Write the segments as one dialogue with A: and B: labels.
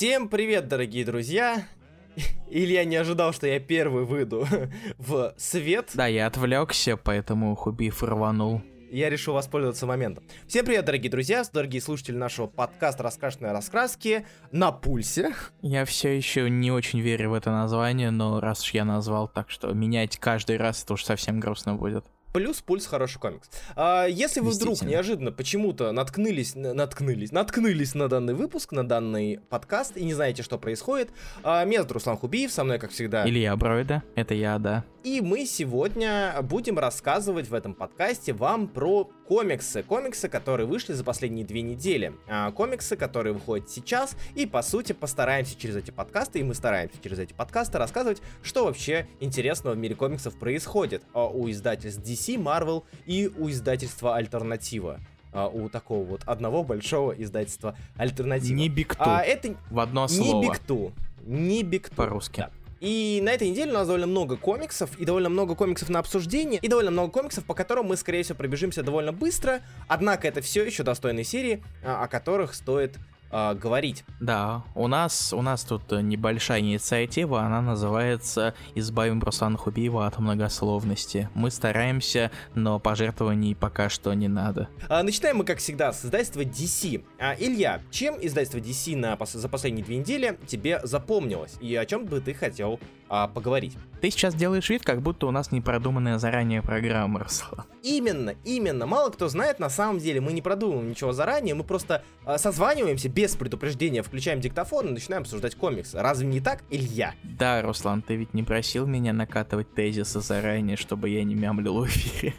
A: Всем привет, дорогие друзья! Илья не ожидал, что я первый выйду в свет.
B: Да, я отвлекся, поэтому Хубиев рванул.
A: Я решил воспользоваться моментом. Всем привет, дорогие друзья, дорогие слушатели нашего подкаста «Раскрашенные раскраски» на пульсе.
B: Я все еще не очень верю в это название, но раз уж я назвал так, что менять каждый раз, это уж совсем грустно будет.
A: Плюс пульс хороший комикс. А, если вы вдруг неожиданно почему-то наткнулись, наткнулись, наткнулись на данный выпуск, на данный подкаст и не знаете, что происходит, а, меня зовут Руслан Хубиев, со мной, как всегда,
B: Илья Бройда, это я, да.
A: И мы сегодня будем рассказывать в этом подкасте вам про комиксы. Комиксы, которые вышли за последние две недели. А, комиксы, которые выходят сейчас. И, по сути, постараемся через эти подкасты, и мы стараемся через эти подкасты рассказывать, что вообще интересного в мире комиксов происходит а, у издательств DC, Marvel и у издательства Альтернатива а, у такого вот одного большого издательства альтернатива.
B: Не Бигту. А, это в одно слово.
A: Не Бигту. Не Бигту.
B: По-русски.
A: Да. И на этой неделе у нас довольно много комиксов, и довольно много комиксов на обсуждение, и довольно много комиксов, по которым мы, скорее всего, пробежимся довольно быстро. Однако это все еще достойные серии, а, о которых стоит э, говорить.
B: Да, у нас, у нас тут небольшая инициатива, она называется «Избавим Руслана Хубиева от многословности». Мы стараемся, но пожертвований пока что не надо.
A: А, начинаем мы, как всегда, с издательства DC. А, Илья, чем издательство DC на, за последние две недели тебе запомнилось? И о чем бы ты хотел а, поговорить.
B: Ты сейчас делаешь вид, как будто у нас не продуманная заранее программа, Руслан.
A: Именно, именно. Мало кто знает, на самом деле мы не продумываем ничего заранее, мы просто а, созваниваемся без предупреждения, включаем диктофон и начинаем обсуждать комиксы. Разве не так, Илья?
B: Да, Руслан, ты ведь не просил меня накатывать тезисы заранее, чтобы я не мямлил в эфире.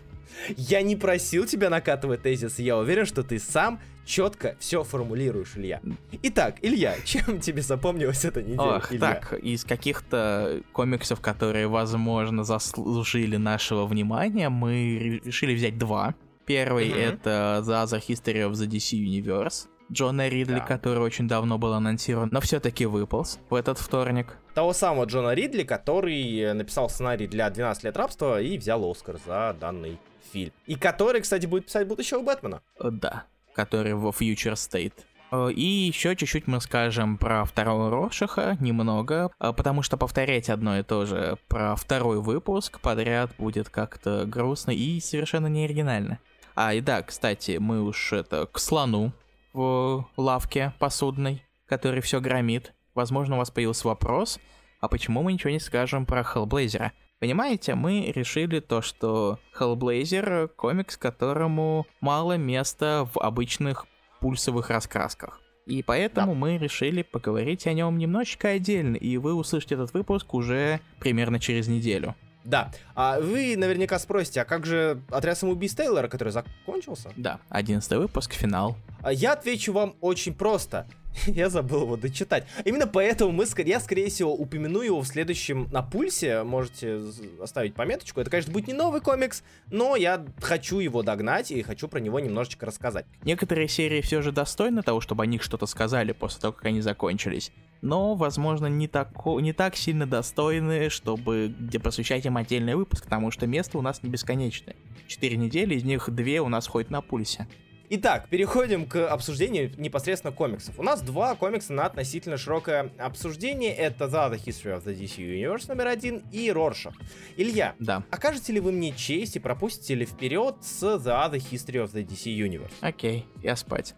A: Я не просил тебя накатывать тезисы, я уверен, что ты сам четко все формулируешь, Илья. Итак, Илья, чем тебе запомнилась эта неделя,
B: Ох,
A: Илья?
B: так, из каких-то комиксов, которые, возможно, заслужили нашего внимания, мы решили взять два. Первый mm-hmm. это The Other History of the DC Universe. Джона Ридли, да. который очень давно был анонсирован, но все-таки выполз в этот вторник.
A: Того самого Джона Ридли, который написал сценарий для 12 лет рабства и взял Оскар за данный фильм. И который, кстати, будет писать будущего Бэтмена.
B: Э, да, который во Future State. Э, и еще чуть-чуть мы скажем про второго Рошиха, немного, э, потому что повторять одно и то же про второй выпуск подряд будет как-то грустно и совершенно не оригинально. А, и да, кстати, мы уж это к слону в лавке посудной, который все громит. Возможно, у вас появился вопрос, а почему мы ничего не скажем про Хеллблейзера? Понимаете, мы решили то, что Hellblazer — комикс, которому мало места в обычных пульсовых раскрасках. И поэтому да. мы решили поговорить о нем немножечко отдельно, и вы услышите этот выпуск уже примерно через неделю.
A: Да. А вы наверняка спросите, а как же отряд самоубийств Тейлора, который закончился?
B: Да, одиннадцатый выпуск, финал.
A: А я отвечу вам очень просто. Я забыл его дочитать. Именно поэтому мы, я, скорее всего, упомяну его в следующем на пульсе. Можете оставить пометочку. Это, конечно, будет не новый комикс, но я хочу его догнать и хочу про него немножечко рассказать.
B: Некоторые серии все же достойны того, чтобы о них что-то сказали после того, как они закончились. Но, возможно, не, тако, не так сильно достойны, чтобы где посвящать им отдельный выпуск, потому что место у нас не бесконечное. Четыре недели, из них две у нас ходят на пульсе.
A: Итак, переходим к обсуждению непосредственно комиксов. У нас два комикса на относительно широкое обсуждение. Это The History of the DC Universe номер один и Роршах. Илья,
B: да.
A: окажете ли вы мне честь и пропустите ли вперед с The Other History of the DC Universe?
B: Окей, я спать.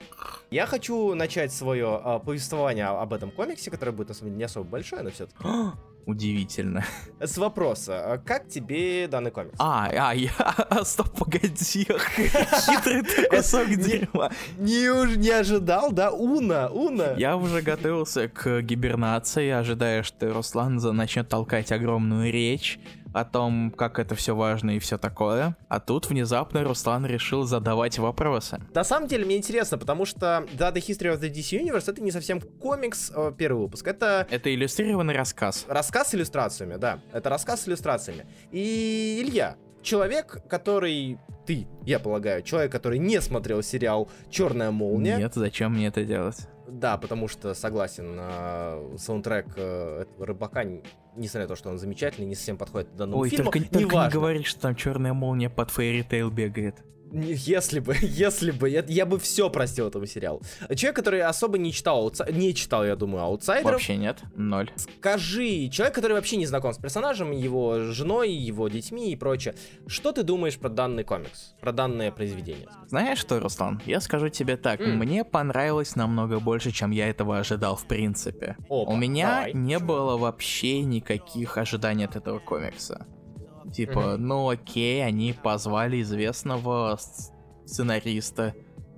A: Я хочу начать свое э, повествование об этом комиксе, которое будет, на самом деле, не особо большое, но все-таки.
B: Удивительно.
A: С вопроса, а как тебе данный комикс?
B: А, а, я... Стоп, погоди. Хитрый ты кусок дерьма.
A: Не, не ожидал, да? Уна, Уна.
B: Я уже готовился к гибернации, ожидая, что Руслан начнет толкать огромную речь, о том, как это все важно и все такое. А тут внезапно Руслан решил задавать вопросы.
A: На самом деле мне интересно, потому что The, the History of the DC Universe это не совсем комикс э, первый выпуск, это...
B: Это иллюстрированный рассказ.
A: Рассказ с иллюстрациями, да. Это рассказ с иллюстрациями. И Илья, человек, который ты, я полагаю, человек, который не смотрел сериал Черная молния.
B: Нет, зачем мне это делать?
A: Да, потому что согласен, э, саундтрек э, этого рыбака, несмотря на то, что он замечательный, не совсем подходит к данному
B: Ой,
A: фильму.
B: Только,
A: не
B: только не говори, что там черная молния под Фейри Тейл бегает.
A: Если бы, если бы, я, я бы все простил этому сериалу. Человек, который особо не читал, не читал, я думаю, аутсайдеров.
B: Вообще нет, ноль.
A: Скажи, человек, который вообще не знаком с персонажем, его женой, его детьми и прочее, что ты думаешь про данный комикс, про данное произведение?
B: Знаешь что, Руслан, я скажу тебе так, mm. мне понравилось намного больше, чем я этого ожидал в принципе. Опа, У меня давай. не было вообще никаких ожиданий от этого комикса. Типа, mm-hmm. ну окей, они позвали известного сценариста,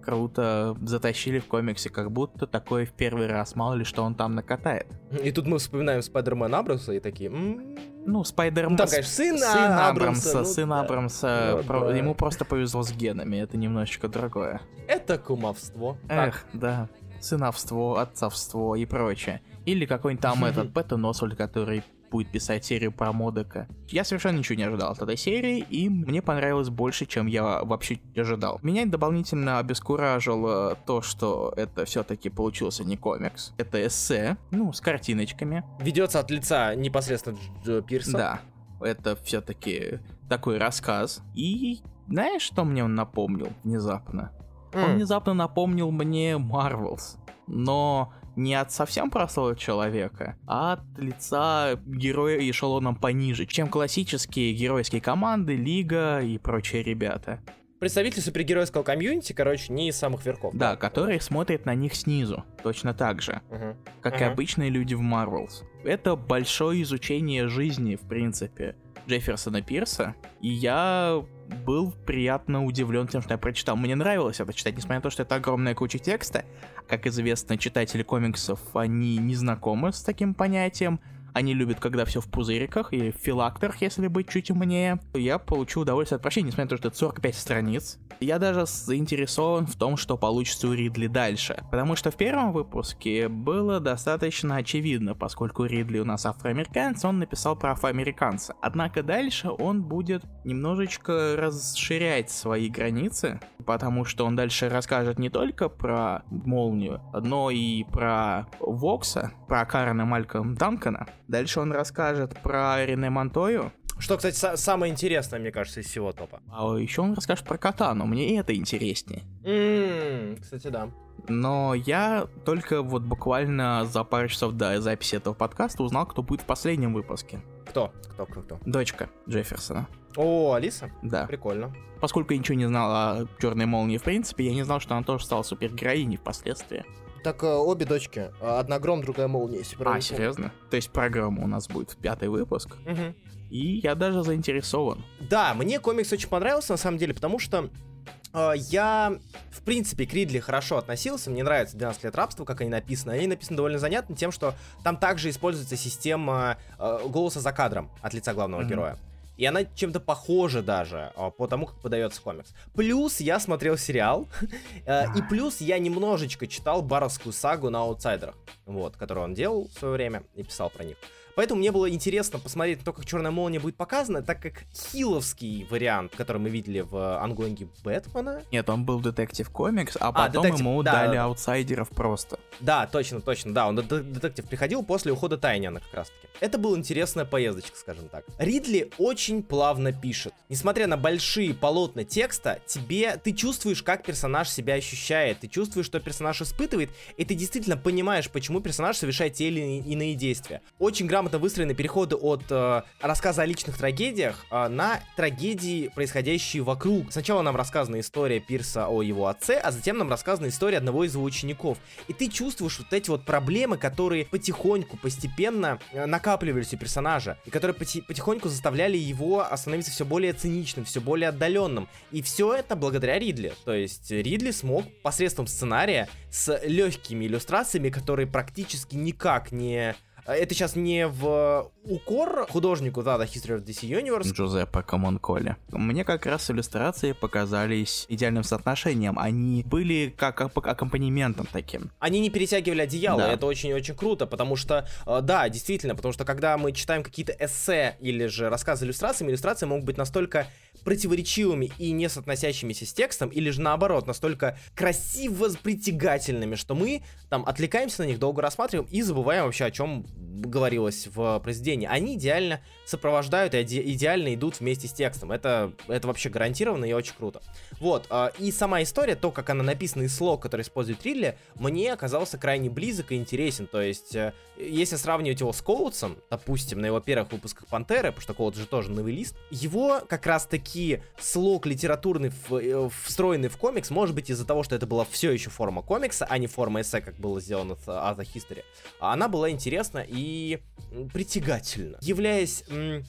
B: круто затащили в комиксе, как будто такое в первый раз, мало ли что он там накатает.
A: И тут мы вспоминаем Спайдермена Абрамса и такие... М-м-м".
B: Ну, Спайдермен...
A: Там, конечно, сын, сын Абрамса. Абрамса ну,
B: сын да. Абрамса, ну, про... да. ему просто повезло с генами, это немножечко другое.
A: Это кумовство.
B: Эх, так. да. Сыновство, отцовство и прочее. Или какой-нибудь там этот Пэттон Освальд, который будет писать серию про Модека. Я совершенно ничего не ожидал от этой серии, и мне понравилось больше, чем я вообще ожидал. Меня дополнительно обескуражило то, что это все-таки получился не комикс. Это эссе, ну, с картиночками.
A: Ведется от лица непосредственно Джо Пирса.
B: Да, это все-таки такой рассказ. И знаешь, что мне он напомнил внезапно? Mm. Он внезапно напомнил мне Marvels. Но не от совсем простого человека, а от лица героя эшелоном пониже, чем классические геройские команды, Лига и прочие ребята.
A: Представители супергеройского комьюнити, короче, не из самых верхов.
B: Да, которые смотрят на них снизу, точно так же, uh-huh. как uh-huh. и обычные люди в Marvels. Это большое изучение жизни, в принципе, Джефферсона Пирса, и я был приятно удивлен тем, что я прочитал. Мне нравилось это читать, несмотря на то, что это огромная куча текста. Как известно, читатели комиксов, они не знакомы с таким понятием. Они любят, когда все в пузыриках или в филакторах, если быть чуть умнее. Я получу удовольствие от прочтения, несмотря на то, что это 45 страниц. Я даже заинтересован в том, что получится у Ридли дальше. Потому что в первом выпуске было достаточно очевидно, поскольку Ридли у нас афроамериканец, он написал про афроамериканца. Однако дальше он будет немножечко расширять свои границы, потому что он дальше расскажет не только про Молнию, но и про Вокса, про Карена Мальком Данкона, Дальше он расскажет про Рене Монтою.
A: Что, кстати, са- самое интересное, мне кажется, из всего топа.
B: А еще он расскажет про Катану, мне это интереснее.
A: Mm, кстати, да.
B: Но я только вот буквально за пару часов до записи этого подкаста узнал, кто будет в последнем выпуске.
A: Кто? Кто, кто, кто?
B: Дочка Джефферсона.
A: О, Алиса?
B: Да.
A: Прикольно.
B: Поскольку я ничего не знал о Черной Молнии в принципе, я не знал, что она тоже стала супергероиней впоследствии.
A: Так э, обе дочки. Одна гром, другая молния, если
B: А, серьезно? То есть про гром у нас будет пятый выпуск? Угу. И я даже заинтересован.
A: Да, мне комикс очень понравился, на самом деле, потому что э, я, в принципе, к Ридли хорошо относился. Мне нравится 12 лет рабства, как они написаны. Они написаны довольно занятно тем, что там также используется система э, голоса за кадром от лица главного mm-hmm. героя. И она чем-то похожа даже а, по тому, как подается комикс. Плюс я смотрел сериал, э, и плюс я немножечко читал баровскую сагу на аутсайдерах, вот, которую он делал в свое время и писал про них. Поэтому мне было интересно посмотреть на то, как Черная Молния будет показана, так как хиловский вариант, который мы видели в ангоинге Бэтмена...
B: Нет, он был детектив комикс, а, а потом детектив, ему да, дали да, аутсайдеров просто.
A: Да, точно, точно, да, он детектив приходил после ухода Тайняна как раз таки. Это была интересная поездочка, скажем так. Ридли очень плавно пишет. Несмотря на большие полотна текста, тебе, ты чувствуешь, как персонаж себя ощущает, ты чувствуешь, что персонаж испытывает, и ты действительно понимаешь, почему персонаж совершает те или иные действия. Очень грамотно грамотно выстроены переходы от э, рассказа о личных трагедиях э, на трагедии, происходящие вокруг. Сначала нам рассказана история Пирса о его отце, а затем нам рассказана история одного из его учеников. И ты чувствуешь вот эти вот проблемы, которые потихоньку, постепенно э, накапливались у персонажа, и которые поти- потихоньку заставляли его становиться все более циничным, все более отдаленным. И все это благодаря Ридли. То есть Ридли смог посредством сценария с легкими иллюстрациями, которые практически никак не это сейчас не в укор художнику, да, The History of DC Universe.
B: Джузеппе Камонколе. Мне как раз иллюстрации показались идеальным соотношением. Они были как аккомпанементом таким.
A: Они не перетягивали одеяло, да. это очень-очень круто, потому что, э, да, действительно, потому что когда мы читаем какие-то эссе или же рассказы иллюстрациями, иллюстрации могут быть настолько противоречивыми и не соотносящимися с текстом, или же наоборот, настолько красиво притягательными, что мы там отвлекаемся на них, долго рассматриваем и забываем вообще о чем говорилось в произведении, они идеально сопровождают и идеально идут вместе с текстом. Это, это вообще гарантированно и очень круто. Вот, э, и сама история, то, как она написана и слог, который использует Ридли, мне оказался крайне близок и интересен. То есть, э, если сравнивать его с Коутсом, допустим, на его первых выпусках Пантеры, потому что Коутс же тоже новелист, его как раз-таки слог литературный в, э, встроенный в комикс, может быть из-за того, что это была все еще форма комикса, а не форма эссе, как было сделано в Ата History, она была интересна и притягательна. Являясь,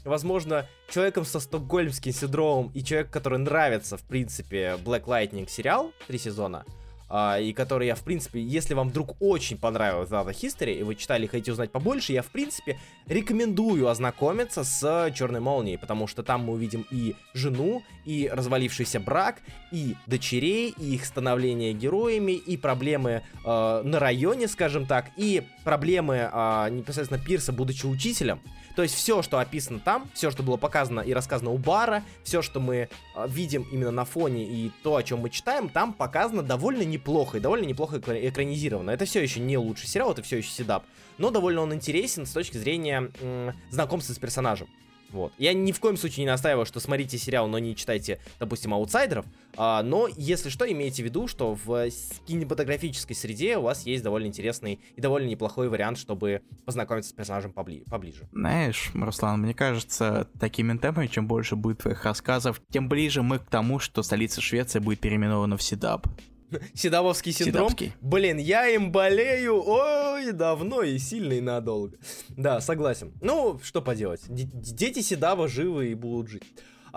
A: возможно, человеком со стокгольмским синдромом и человек, который нравится, в принципе, Black Lightning сериал, три сезона, Uh, и который я, в принципе, если вам вдруг очень понравилась Data History, и вы читали и хотите узнать побольше, я, в принципе, рекомендую ознакомиться с Черной Молнией, потому что там мы увидим и жену, и развалившийся брак, и дочерей, и их становление героями, и проблемы uh, на районе, скажем так, и проблемы uh, непосредственно Пирса, будучи учителем. То есть все, что описано там, все, что было показано и рассказано у бара, все, что мы э, видим именно на фоне и то, о чем мы читаем, там показано довольно неплохо и довольно неплохо экранизировано. Это все еще не лучший сериал, это все еще седап, но довольно он интересен с точки зрения м- знакомства с персонажем. Вот. Я ни в коем случае не настаиваю, что смотрите сериал, но не читайте, допустим, аутсайдеров. А, но, если что, имейте в виду, что в кинематографической среде у вас есть довольно интересный и довольно неплохой вариант, чтобы познакомиться с персонажем побли- поближе.
B: Знаешь, Руслан, мне кажется, такими темпами, чем больше будет твоих рассказов, тем ближе мы к тому, что столица Швеции будет переименована в Сидаб.
A: Седовский синдром. Седовский. Блин, я им болею, ой, давно и сильно и надолго. Да, согласен. Ну, что поделать. Д- дети Седава живы и будут жить.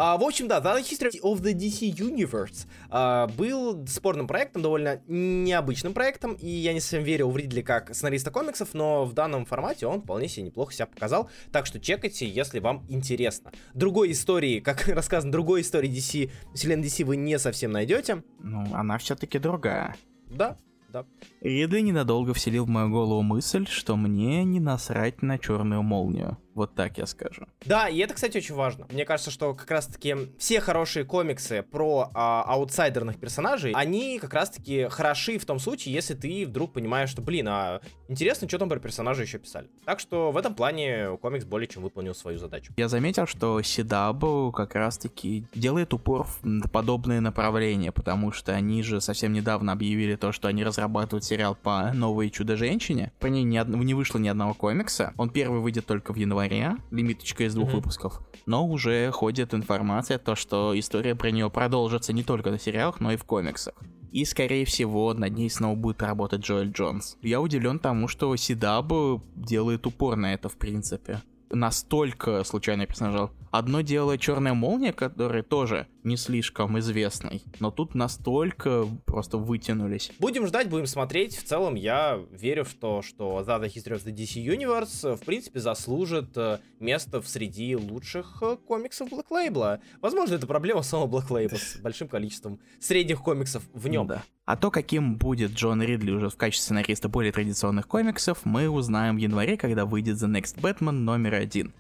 A: А, в общем, да, The History of the DC Universe а, был спорным проектом, довольно необычным проектом, и я не совсем верил в Ридли как сценариста комиксов, но в данном формате он вполне себе неплохо себя показал, так что чекайте, если вам интересно. Другой истории, как рассказано, другой истории DC, вселенной DC вы не совсем найдете.
B: Ну, она все-таки другая.
A: Да, да.
B: Ридли ненадолго вселил в мою голову мысль, что мне не насрать на черную молнию. Вот так я скажу.
A: Да, и это, кстати, очень важно. Мне кажется, что как раз-таки все хорошие комиксы про а, аутсайдерных персонажей, они как раз-таки хороши в том случае, если ты вдруг понимаешь, что, блин, а интересно, что там про персонажа еще писали. Так что в этом плане комикс более чем выполнил свою задачу.
B: Я заметил, что Сидабу как раз-таки делает упор в подобные направления, потому что они же совсем недавно объявили то, что они разрабатывают сериал по новой Чудо-женщине. По ней не, не вышло ни одного комикса. Он первый выйдет только в январе января, лимиточка из двух mm-hmm. выпусков, но уже ходит информация, то, что история про нее продолжится не только на сериалах, но и в комиксах. И, скорее всего, над ней снова будет работать Джоэль Джонс. Я удивлен тому, что Сидаб делает упор на это, в принципе. Настолько случайный персонаж Одно дело Черная молния, который тоже не слишком известный, но тут настолько просто вытянулись.
A: Будем ждать, будем смотреть. В целом, я верю в то, что The History of the DC Universe, в принципе, заслужит э, место в среди лучших э, комиксов Black Label. Возможно, это проблема самого Black Label с большим количеством средних комиксов в нем. Да.
B: А то, каким будет Джон Ридли уже в качестве сценариста более традиционных комиксов, мы узнаем в январе, когда выйдет The Next Batman номер один.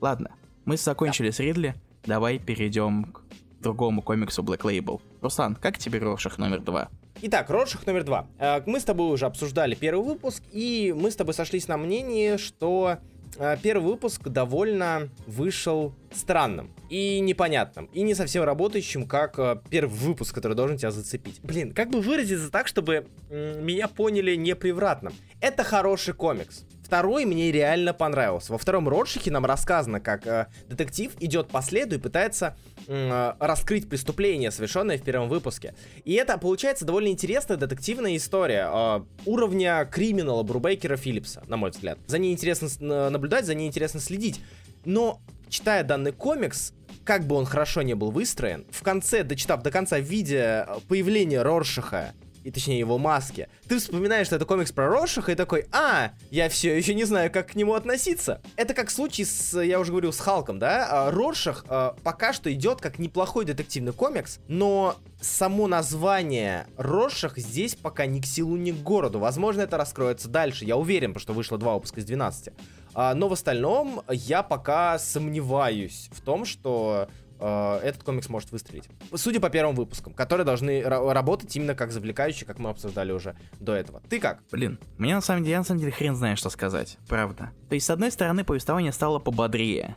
B: Ладно, мы закончили с Ридли, давай перейдем к другому комиксу Black Label. Руслан, как тебе Роршах номер два?
A: Итак, Роршах номер два. Э, мы с тобой уже обсуждали первый выпуск, и мы с тобой сошлись на мнении, что э, первый выпуск довольно вышел странным и непонятным, и не совсем работающим, как э, первый выпуск, который должен тебя зацепить. Блин, как бы выразиться так, чтобы меня поняли непревратно. Это хороший комикс. Второй мне реально понравился. Во втором Роршихе нам рассказано, как э, детектив идет по следу и пытается э, раскрыть преступление, совершенное в первом выпуске. И это получается довольно интересная детективная история э, уровня криминала Брубейкера Филлипса, на мой взгляд. За ней интересно наблюдать, за ней интересно следить. Но читая данный комикс, как бы он хорошо не был выстроен, в конце, дочитав до конца, видя появление Роршиха и точнее его маски, ты вспоминаешь, что это комикс про Рошиха и такой, а, я все еще не знаю, как к нему относиться. Это как случай с, я уже говорил, с Халком, да? А, Роршах а, пока что идет как неплохой детективный комикс, но само название Роршах здесь пока ни к силу, ни к городу. Возможно, это раскроется дальше, я уверен, потому что вышло два выпуска из 12. А, но в остальном я пока сомневаюсь в том, что этот комикс может выстрелить. Судя по первым выпускам, которые должны работать именно как завлекающие, как мы обсуждали уже до этого. Ты как?
B: Блин, мне на самом деле, на самом деле хрен знает, что сказать. Правда. То есть, с одной стороны, повествование стало пободрее.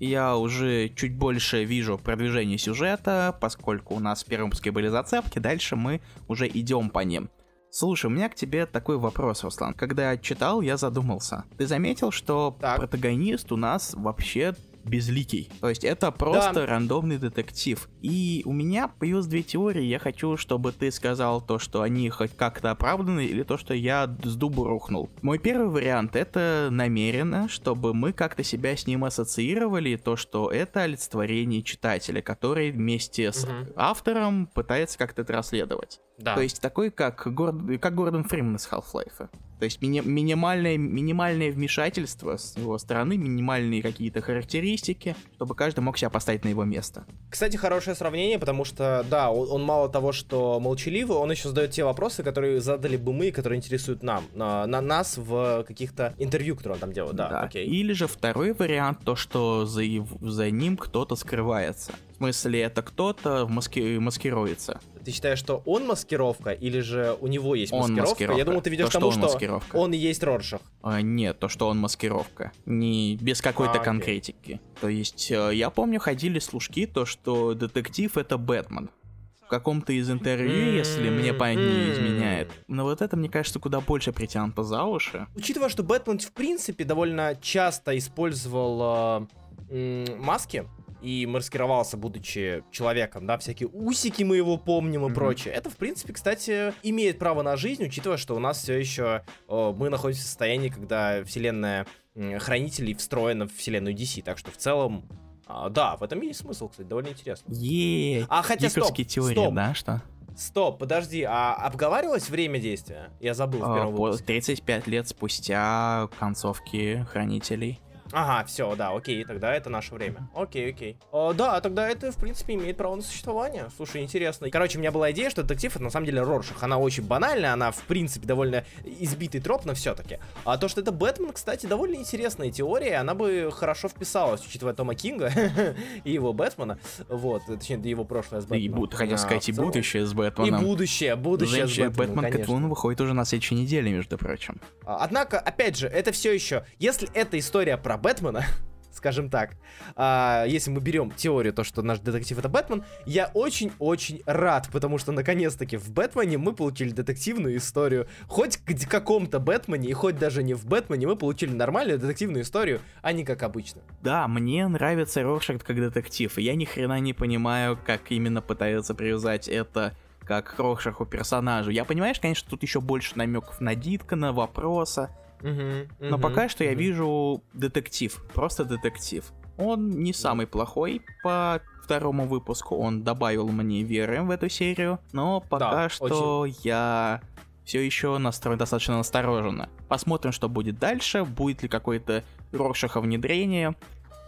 B: Я уже чуть больше вижу продвижение сюжета, поскольку у нас в первом выпуске были зацепки, дальше мы уже идем по ним. Слушай, у меня к тебе такой вопрос, Руслан. Когда я читал, я задумался. Ты заметил, что так. протагонист у нас вообще безликий. То есть это просто да. рандомный детектив. И у меня появилось две теории. Я хочу, чтобы ты сказал то, что они хоть как-то оправданы, или то, что я с дубу рухнул. Мой первый вариант это намеренно, чтобы мы как-то себя с ним ассоциировали, то, что это олицетворение читателя, который вместе с угу. автором пытается как-то это расследовать. Да. То есть такой, как, Гор... как Гордон Фриман из Half-Life. То есть мини- минимальное, минимальное вмешательство с его стороны, минимальные какие-то характеристики, чтобы каждый мог себя поставить на его место.
A: Кстати, хорошее сравнение, потому что, да, он, он мало того, что молчаливый, он еще задает те вопросы, которые задали бы мы, которые интересуют нам, на, на нас в каких-то интервью, которые он там делает. Да, да. окей.
B: Или же второй вариант, то, что за, за ним кто-то скрывается. В смысле, это кто-то маски... маскируется.
A: Ты считаешь, что он маскировка, или же у него есть маскировка? Он маскировка. Я думал, ты ведешь к тому, что, что он и есть Роршах.
B: А, нет, то, что он маскировка. Не без какой-то а, конкретики. То есть, э, я помню, ходили служки, то, что детектив это Бэтмен в каком-то из интервью, если мне память не изменяет. Но вот это, мне кажется, куда больше притянуто за уши.
A: Учитывая, что Бэтмен, в принципе, довольно часто использовал э, маски, и маскировался, будучи человеком, да, всякие усики мы его помним и mm-hmm. прочее. Это, в принципе, кстати, имеет право на жизнь, учитывая, что у нас все еще э, мы находимся в состоянии, когда вселенная э, хранителей встроена в вселенную DC, так что в целом а, да, в этом есть смысл, кстати, довольно интересно.
B: Еее, а хотя стоп, теории, стоп. да, что?
A: Стоп, подожди, а обговаривалось время действия? Я забыл в первом а, выпуске.
B: 35 лет спустя концовки Хранителей.
A: Ага, все, да, окей, тогда это наше время. Окей, окей. О, да, тогда это, в принципе, имеет право на существование. Слушай, интересно. Короче, у меня была идея, что детектив это на самом деле Роршах. Она очень банальная, она, в принципе, довольно избитый троп, но все-таки. А то, что это Бэтмен, кстати, довольно интересная теория, она бы хорошо вписалась, учитывая Тома Кинга и его Бэтмена. Вот, точнее, его прошлое с Бэтменом.
B: И буд, хотел сказать, и будущее с Бэтменом.
A: И будущее, будущее
B: с Бэтменом, Бэтмен Кэтвун выходит уже на следующей неделе, между прочим.
A: А, однако, опять же, это все еще, если это история про Бэтмена, скажем так, а, если мы берем теорию, то, что наш детектив это Бэтмен, я очень-очень рад, потому что наконец-таки в Бэтмене мы получили детективную историю. Хоть к каком-то Бэтмене, и хоть даже не в Бэтмене, мы получили нормальную детективную историю, а не как обычно.
B: Да, мне нравится Роршах как детектив, и я ни хрена не понимаю, как именно пытаются привязать это как Роршаху персонажу. Я понимаю, конечно, тут еще больше намеков на Диткана, вопроса, Uh-huh, Но пока что uh-huh. я вижу детектив, просто детектив. Он не самый плохой по второму выпуску, он добавил мне веры в эту серию, но пока да, что очень... я все еще настроен достаточно настороженно. Посмотрим, что будет дальше, будет ли какое-то Роршаха внедрение,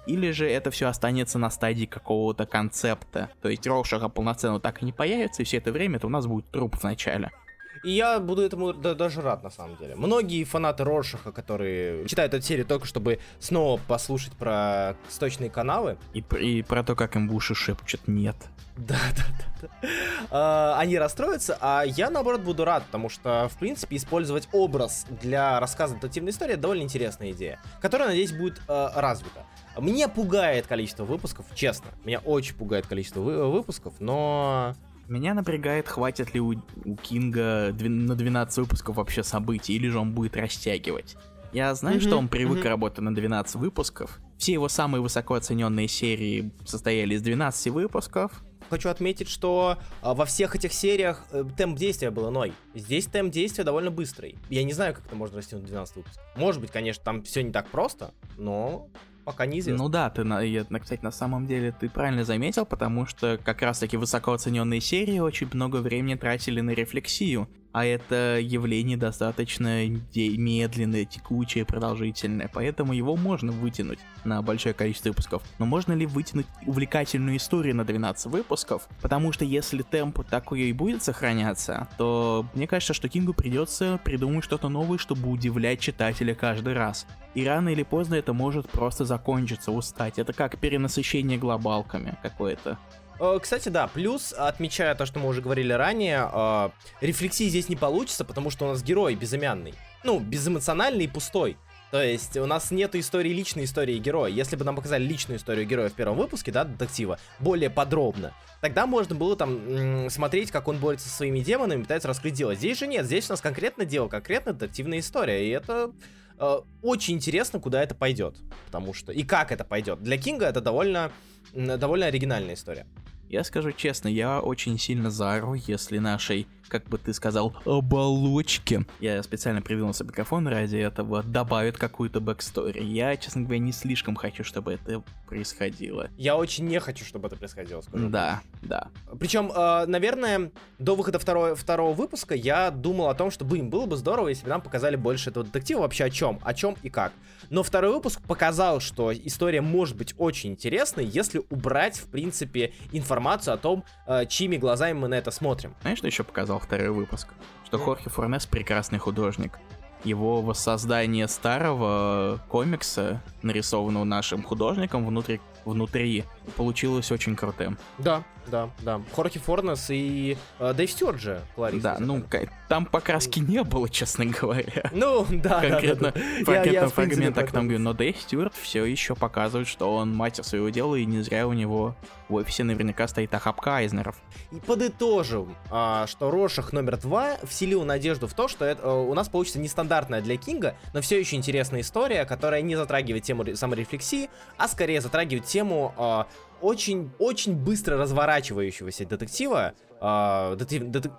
B: или же это все останется на стадии какого-то концепта. То есть Роршаха полноценно так и не появится, и все это время это у нас будет труп в начале.
A: И я буду этому да, даже рад, на самом деле. Многие фанаты Роршаха, которые читают эту серию только чтобы снова послушать про сточные каналы.
B: И, и про то, как им в уши шепчут «нет».
A: Да, да, да. да. А, они расстроятся, а я, наоборот, буду рад, потому что, в принципе, использовать образ для рассказа детективной истории довольно интересная идея, которая, надеюсь, будет э, развита. Меня пугает количество выпусков, честно. Меня очень пугает количество вы- выпусков, но
B: меня напрягает, хватит ли у, у Кинга дв- на 12 выпусков вообще событий, или же он будет растягивать. Я знаю, mm-hmm, что он привык mm-hmm. работать на 12 выпусков. Все его самые высоко оцененные серии состояли из 12 выпусков.
A: Хочу отметить, что а, во всех этих сериях э, темп действия был иной. Здесь темп действия довольно быстрый. Я не знаю, как это можно растянуть 12 выпусков. Может быть, конечно, там все не так просто, но пока неизвестно.
B: Ну да, ты, я, кстати, на самом деле ты правильно заметил, потому что как раз-таки высокооцененные серии очень много времени тратили на рефлексию а это явление достаточно медленное, текучее, продолжительное, поэтому его можно вытянуть на большое количество выпусков. Но можно ли вытянуть увлекательную историю на 12 выпусков? Потому что если темп такой и будет сохраняться, то мне кажется, что Кингу придется придумать что-то новое, чтобы удивлять читателя каждый раз. И рано или поздно это может просто закончиться, устать. Это как перенасыщение глобалками какое-то.
A: Э, кстати, да, плюс, отмечая то, что мы уже говорили ранее, э, рефлексии здесь не получится, потому что у нас герой безымянный. Ну, безэмоциональный и пустой. То есть у нас нет истории личной истории героя. Если бы нам показали личную историю героя в первом выпуске, да, детектива, более подробно, тогда можно было там смотреть, как он борется со своими демонами, пытается раскрыть дело. Здесь же нет, здесь у нас конкретно дело, конкретно детективная история, и это э, очень интересно, куда это пойдет, потому что и как это пойдет. Для Кинга это довольно довольно оригинальная история.
B: Я скажу честно, я очень сильно ору, если нашей как бы ты сказал, оболочки. Я специально придвинулся микрофон ради этого, добавит какую-то backstory. Я, честно говоря, не слишком хочу, чтобы это происходило.
A: Я очень не хочу, чтобы это происходило,
B: скажу. Да, да.
A: Причем, э, наверное, до выхода второго, второго выпуска я думал о том, что, блин, было бы здорово, если бы нам показали больше этого детектива вообще о чем, о чем и как. Но второй выпуск показал, что история может быть очень интересной, если убрать, в принципе, информацию о том, э, чьими глазами мы на это смотрим.
B: Знаешь, что еще показал второй выпуск, что Хорхе Форнес прекрасный художник. Его воссоздание старого комикса, нарисованного нашим художником внутри, внутри получилось очень крутым.
A: Да, да, да. Хорхе Форнес и э, Дэйв Стюарт же.
B: Да, ну, там покраски не было, честно говоря.
A: Ну, да,
B: Конкретно,
A: да, да.
B: конкретно я, я, фрагмента к нам говорю, но Дэйв Стюарт все еще показывает, что он мастер своего дела, и не зря у него в офисе наверняка стоит охапка Айзнеров.
A: И подытожим, а, что Рошах номер два вселил надежду в то, что это, у нас получится нестандартная для Кинга, но все еще интересная история, которая не затрагивает тему саморефлексии, а скорее затрагивает тему а, очень-очень быстро разворачивающегося детектива, э, детектив, детек,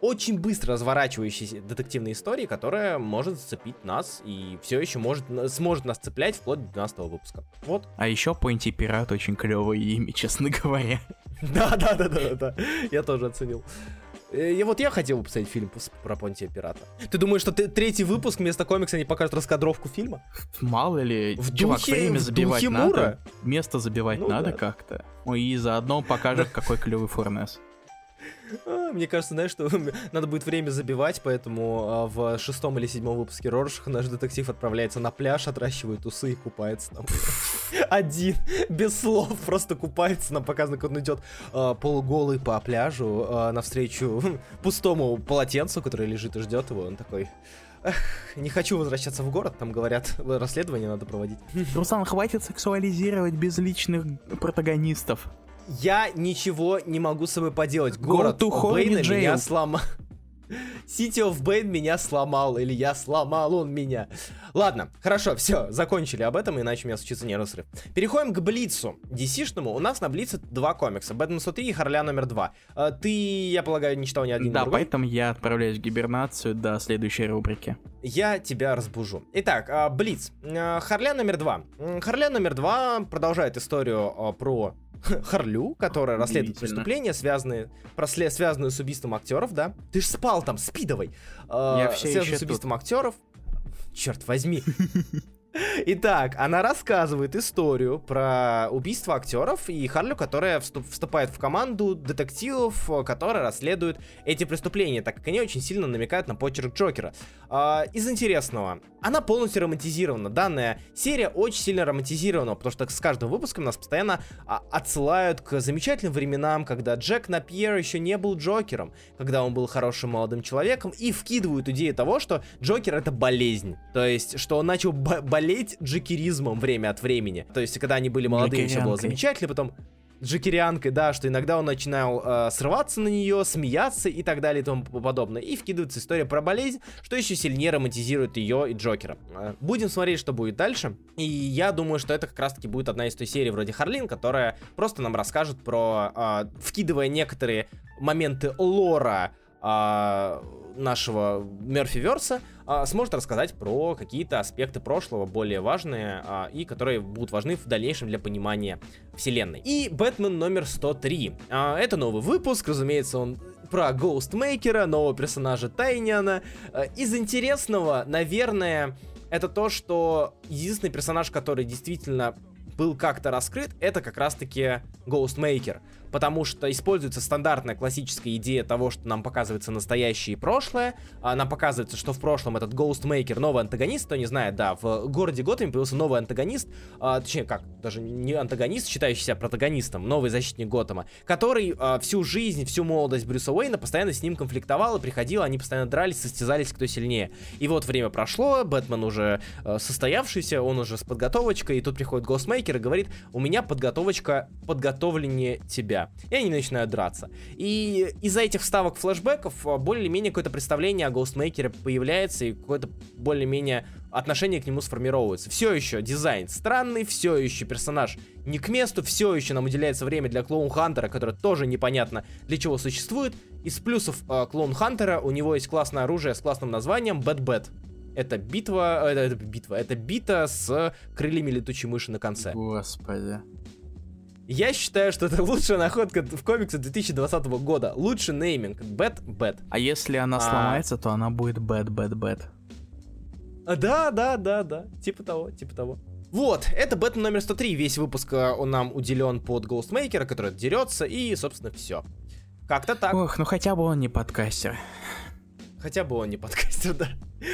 A: очень быстро разворачивающейся детективной истории, которая может зацепить нас и все еще может, сможет нас цеплять вплоть до 12 выпуска. Вот.
B: А еще Пойнти Пират очень клевое имя, честно говоря.
A: Да, да, да, да, да. Я тоже оценил. Э, и вот я хотел бы посмотреть фильм про Понтия Пирата. Ты думаешь, что ты, третий выпуск вместо комикса не покажут раскадровку фильма?
B: Мало ли, в чувак, духе, время забивать духе надо, Мура? место забивать ну, надо да. как-то. Ну и заодно покажет, какой клевый Форнес.
A: А, мне кажется, знаешь, что надо будет время забивать, поэтому а, в шестом или седьмом выпуске Роршаха наш детектив отправляется на пляж, отращивает усы и купается там. Один, без слов, просто купается. Нам показано, как он идет а, полуголый по пляжу навстречу пустому полотенцу, которое лежит и ждет его. Он такой... Не хочу возвращаться в город, там говорят, расследование надо проводить.
B: Руслан, хватит сексуализировать безличных протагонистов
A: я ничего не могу с собой поделать. Город Бэйна меня сломал. City of Bane меня сломал, или я сломал он меня. Ладно, хорошо, все, закончили об этом, иначе у меня случится нервный срыв. Переходим к Блицу. DC-шному. У нас на Блице два комикса. Бэтмен 103 и Харля номер два. А, ты, я полагаю, не читал ни один
B: Да, другой? поэтому я отправляюсь в гибернацию до следующей рубрики.
A: Я тебя разбужу. Итак, а, Блиц. А, Харля номер два. Харля номер два продолжает историю про Харлю, которая расследует преступления, связанные, просле, связанные с убийством актеров, да? Ты ж спал там, спи давай. Я э, все связанные с убийством тут. актеров. Черт возьми. Итак, она рассказывает историю про убийство актеров и Харлю, которая вступает в команду детективов, которые расследуют эти преступления, так как они очень сильно намекают на почерк Джокера. А, из интересного, она полностью романтизирована. Данная серия очень сильно романтизирована, потому что с каждым выпуском нас постоянно а, отсылают к замечательным временам, когда Джек Напьер еще не был Джокером, когда он был хорошим молодым человеком, и вкидывают идею того, что Джокер это болезнь. То есть, что он начал болеть джекеризмом время от времени. То есть, когда они были молодые, все было замечательно, потом джекерианкой, да, что иногда он начинал э, срываться на нее, смеяться и так далее и тому подобное. И вкидывается история про болезнь, что еще сильнее романтизирует ее и Джокера. Э, будем смотреть, что будет дальше. И я думаю, что это как раз-таки будет одна из той серии вроде Харлин, которая просто нам расскажет про, э, вкидывая некоторые моменты лора, э, нашего Мерфиверса, а, сможет рассказать про какие-то аспекты прошлого более важные а, и которые будут важны в дальнейшем для понимания вселенной. И Бэтмен номер 103. А, это новый выпуск, разумеется, он про Гоустмейкера, нового персонажа Тайниана. А, из интересного, наверное, это то, что единственный персонаж, который действительно был как-то раскрыт, это как раз-таки Ghostmaker потому что используется стандартная классическая идея того, что нам показывается настоящее и прошлое, а нам показывается, что в прошлом этот Ghostmaker новый антагонист, кто не знает, да, в городе Готэме появился новый антагонист, а, точнее, как, даже не антагонист, считающий себя протагонистом, новый защитник Готэма, который а, всю жизнь, всю молодость Брюса Уэйна постоянно с ним конфликтовал и приходил, они постоянно дрались, состязались, кто сильнее. И вот время прошло, Бэтмен уже состоявшийся, он уже с подготовочкой, и тут приходит Ghostmaker и говорит, у меня подготовочка подготовленнее тебя себя. И они начинают драться. И из-за этих вставок флэшбэков а, более-менее какое-то представление о Ghostmaker появляется, и какое-то более-менее отношение к нему сформировывается. Все еще дизайн странный, все еще персонаж не к месту, все еще нам уделяется время для Клоун Хантера, который тоже непонятно для чего существует. Из плюсов э, Клоун Хантера у него есть классное оружие с классным названием Bad Bad. Это битва, это, это битва, это бита с крыльями летучей мыши на конце.
B: Господи.
A: Я считаю, что это лучшая находка в комиксах 2020 года. Лучший нейминг. Bad, bad.
B: А если она а... сломается, то она будет bad, bad.
A: А, да, да, да, да. Типа того, типа того. Вот, это Бэтмен номер 103. Весь выпуск э, он нам уделен под Ghostmaker, который дерется, и, собственно, все. Как-то так.
B: Ох, ну хотя бы он не подкастер.
A: Хотя бы он не подкастер, да.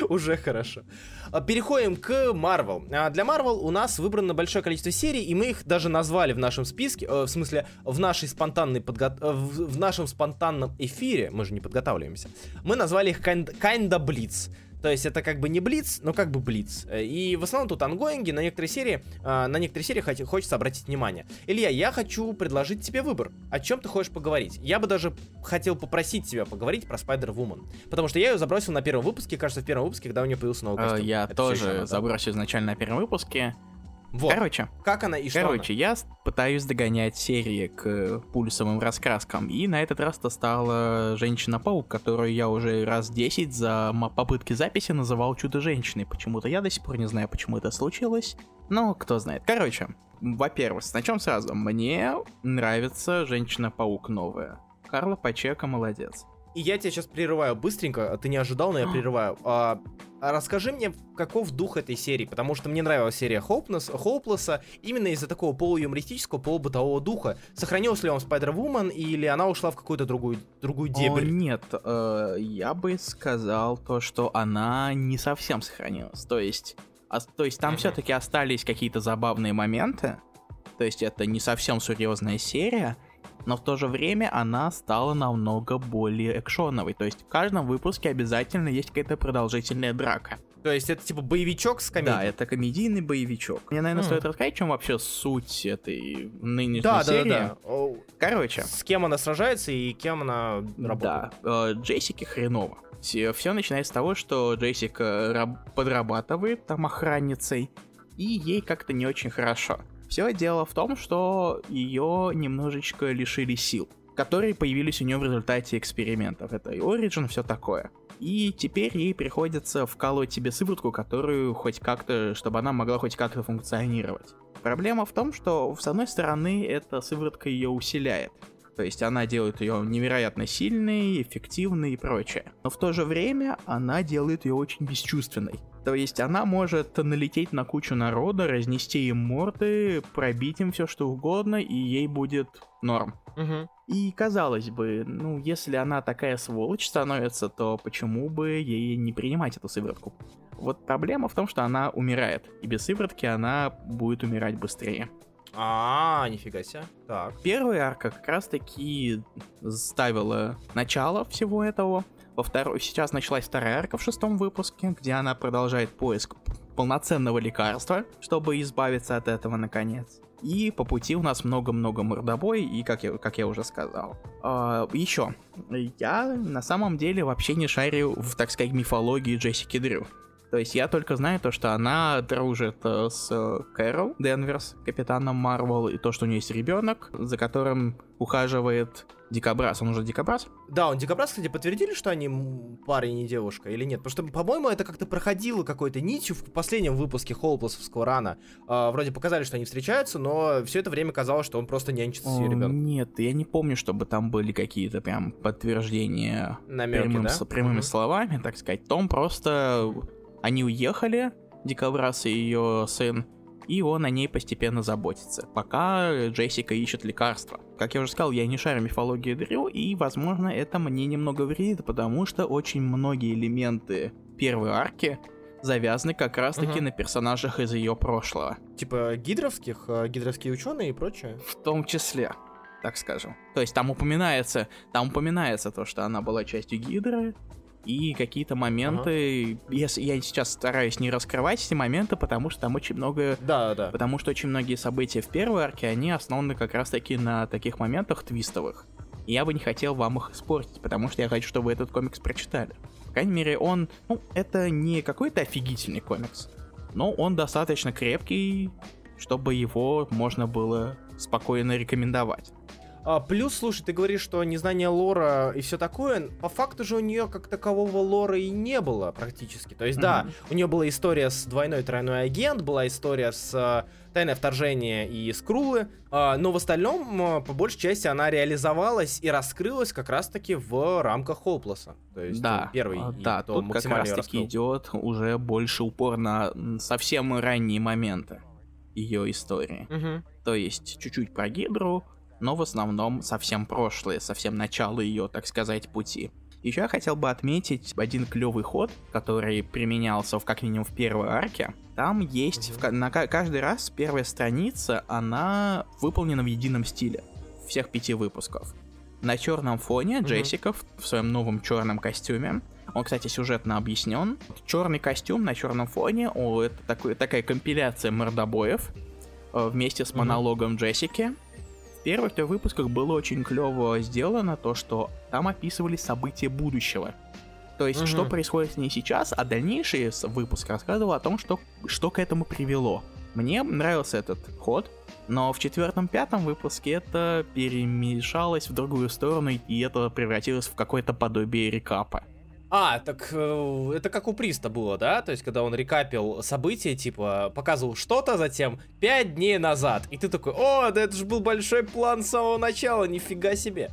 A: Уже хорошо. А, переходим к Marvel. А, для Marvel у нас выбрано большое количество серий, и мы их даже назвали в нашем списке, э, в смысле, в нашей спонтанной подго... Э, в нашем спонтанном эфире, мы же не подготавливаемся, мы назвали их Kinda, Blitz. То есть это как бы не блиц, но как бы блиц. И в основном тут ангоинги, на некоторые серии, э, на некоторые серии хочется обратить внимание. Илья, я хочу предложить тебе выбор. О чем ты хочешь поговорить? Я бы даже хотел попросить тебя поговорить про Spider-Woman. Потому что я ее забросил на первом выпуске, кажется, в первом выпуске, когда у нее появился новый костюм.
B: Я Это тоже забросил изначально на первом выпуске.
A: Вот. Короче. Как она и
B: что Короче,
A: она?
B: я пытаюсь догонять серии к пульсовым раскраскам, и на этот раз это стала Женщина-паук, которую я уже раз 10 за попытки записи называл Чудо-женщиной. Почему-то я до сих пор не знаю, почему это случилось, но кто знает. Короче, во-первых, начнем сразу. Мне нравится Женщина-паук новая. Карла Пачека молодец.
A: И я тебя сейчас прерываю быстренько, а ты не ожидал, но я прерываю. А, а расскажи мне, каков дух этой серии, потому что мне нравилась серия Hopeless, Hopeless именно из-за такого полуюмористического, полубытового духа. Сохранилась ли он Spider-Woman или она ушла в какую-то другую, другую дебрь?
B: О, нет, э, я бы сказал то, что она не совсем сохранилась. То есть, а, то есть там все-таки остались какие-то забавные моменты, то есть это не совсем серьезная серия, но в то же время она стала намного более экшоновой. То есть в каждом выпуске обязательно есть какая-то продолжительная драка.
A: То есть это типа боевичок с комедией?
B: Да, это комедийный боевичок. Мне, наверное, mm. стоит рассказать, чем вообще суть этой нынешней да, серии. Да, да, да.
A: Короче. С кем она сражается и кем она работает?
B: Да, э, Джессике хреново. Все, начинается с того, что Джессика раб- подрабатывает там охранницей, и ей как-то не очень хорошо. Все дело в том, что ее немножечко лишили сил, которые появились у нее в результате экспериментов. Это и Origin, все такое. И теперь ей приходится вкалывать себе сыворотку, которую хоть как-то, чтобы она могла хоть как-то функционировать. Проблема в том, что, с одной стороны, эта сыворотка ее усиляет. То есть она делает ее невероятно сильной, эффективной и прочее. Но в то же время она делает ее очень бесчувственной. То есть она может налететь на кучу народа, разнести им морды, пробить им все что угодно, и ей будет норм. Угу. И казалось бы, ну, если она такая сволочь становится, то почему бы ей не принимать эту сыворотку? Вот проблема в том, что она умирает, и без сыворотки она будет умирать быстрее.
A: А, нифига себе. Так.
B: Первая арка как раз таки ставила начало всего этого. Во второй, сейчас началась вторая арка в шестом выпуске, где она продолжает поиск полноценного лекарства, чтобы избавиться от этого наконец. И по пути у нас много-много мордобой, и как я, как я уже сказал. А, еще, я на самом деле вообще не шарю в, так сказать, мифологии Джессики Дрю. То есть я только знаю то, что она дружит э, с э, Кэрол Денверс, капитаном Марвел, и то, что у нее есть ребенок, за которым ухаживает Дикобраз. Он уже Дикобраз?
A: Да, он Дикобраз, кстати, подтвердили, что они парень и девушка или нет? Потому что, по-моему, это как-то проходило какой-то нитью в последнем выпуске Холпласовского рана. Э, вроде показали, что они встречаются, но все это время казалось, что он просто нянчится с ее ребенком.
B: Нет, я не помню, чтобы там были какие-то прям подтверждения
A: Намеки,
B: прямым,
A: да?
B: прямыми
A: Мгм.
B: словами, так сказать. Том просто... Они уехали, Дикобраз и ее сын, и он о ней постепенно заботится, пока Джессика ищет лекарства. Как я уже сказал, я не шарю мифологию Дрю, и, возможно, это мне немного вредит, потому что очень многие элементы первой арки завязаны как раз-таки
A: Мгм.
B: на персонажах из ее прошлого.
A: Типа гидровских, э, гидровские ученые и прочее.
B: В том числе, так скажем. То есть там упоминается, там упоминается то, что она была частью Гидры, и какие-то моменты, если я сейчас стараюсь не раскрывать эти моменты, потому что там очень много,
A: Да, да.
B: потому что очень многие события в первой арке, они основаны как раз-таки на таких моментах твистовых. И я бы не хотел вам их испортить, потому что я хочу, чтобы вы этот комикс прочитали. По крайней мере, он, ну, это не какой-то офигительный комикс, но он достаточно крепкий, чтобы его можно было спокойно рекомендовать.
A: А, плюс, слушай, ты говоришь, что незнание лора и все такое, по факту же у нее как такового лора и не было практически. То есть, да,
B: Мгм.
A: у нее была история с двойной тройной агент, была история с э, тайное вторжение и скрулы, а, но в остальном, по большей части, она реализовалась и раскрылась как раз-таки в рамках Холпласа. То есть,
B: да,
A: первый,
B: а,
A: и
B: да,
A: кто
B: тут как
A: максимально
B: раз
A: её
B: таки
A: раскрыл.
B: идет уже больше упор на совсем ранние моменты ее истории.
A: Мгм.
B: То есть чуть-чуть про Гидру, но в основном совсем прошлое, совсем начало ее, так сказать, пути. Еще я хотел бы отметить один клевый ход, который применялся в, как минимум в первой арке. Там есть в на ка- каждый раз первая страница, она выполнена в едином стиле всех пяти выпусков. На черном фоне. Джессика в, в своем новом черном костюме. Он, кстати, сюжетно объяснен. Черный костюм на черном фоне. О, это такой, такая компиляция мордобоев э, вместе с монологом Джессики. В первых трех выпусках было очень клево сделано то, что там описывались события будущего. То есть,
A: Мгм.
B: что происходит с ней сейчас, а дальнейший с- выпуск рассказывал о том, что, что к этому привело. Мне нравился этот ход, но в четвертом-пятом выпуске это перемешалось в другую сторону, и это превратилось в какое-то подобие рекапа.
A: А, так э, это как у Приста было, да? То есть, когда он recap ил события, типа, показывал что-то, затем 5 дней назад. И ты такой, о, да это же был большой план с самого начала, нифига себе.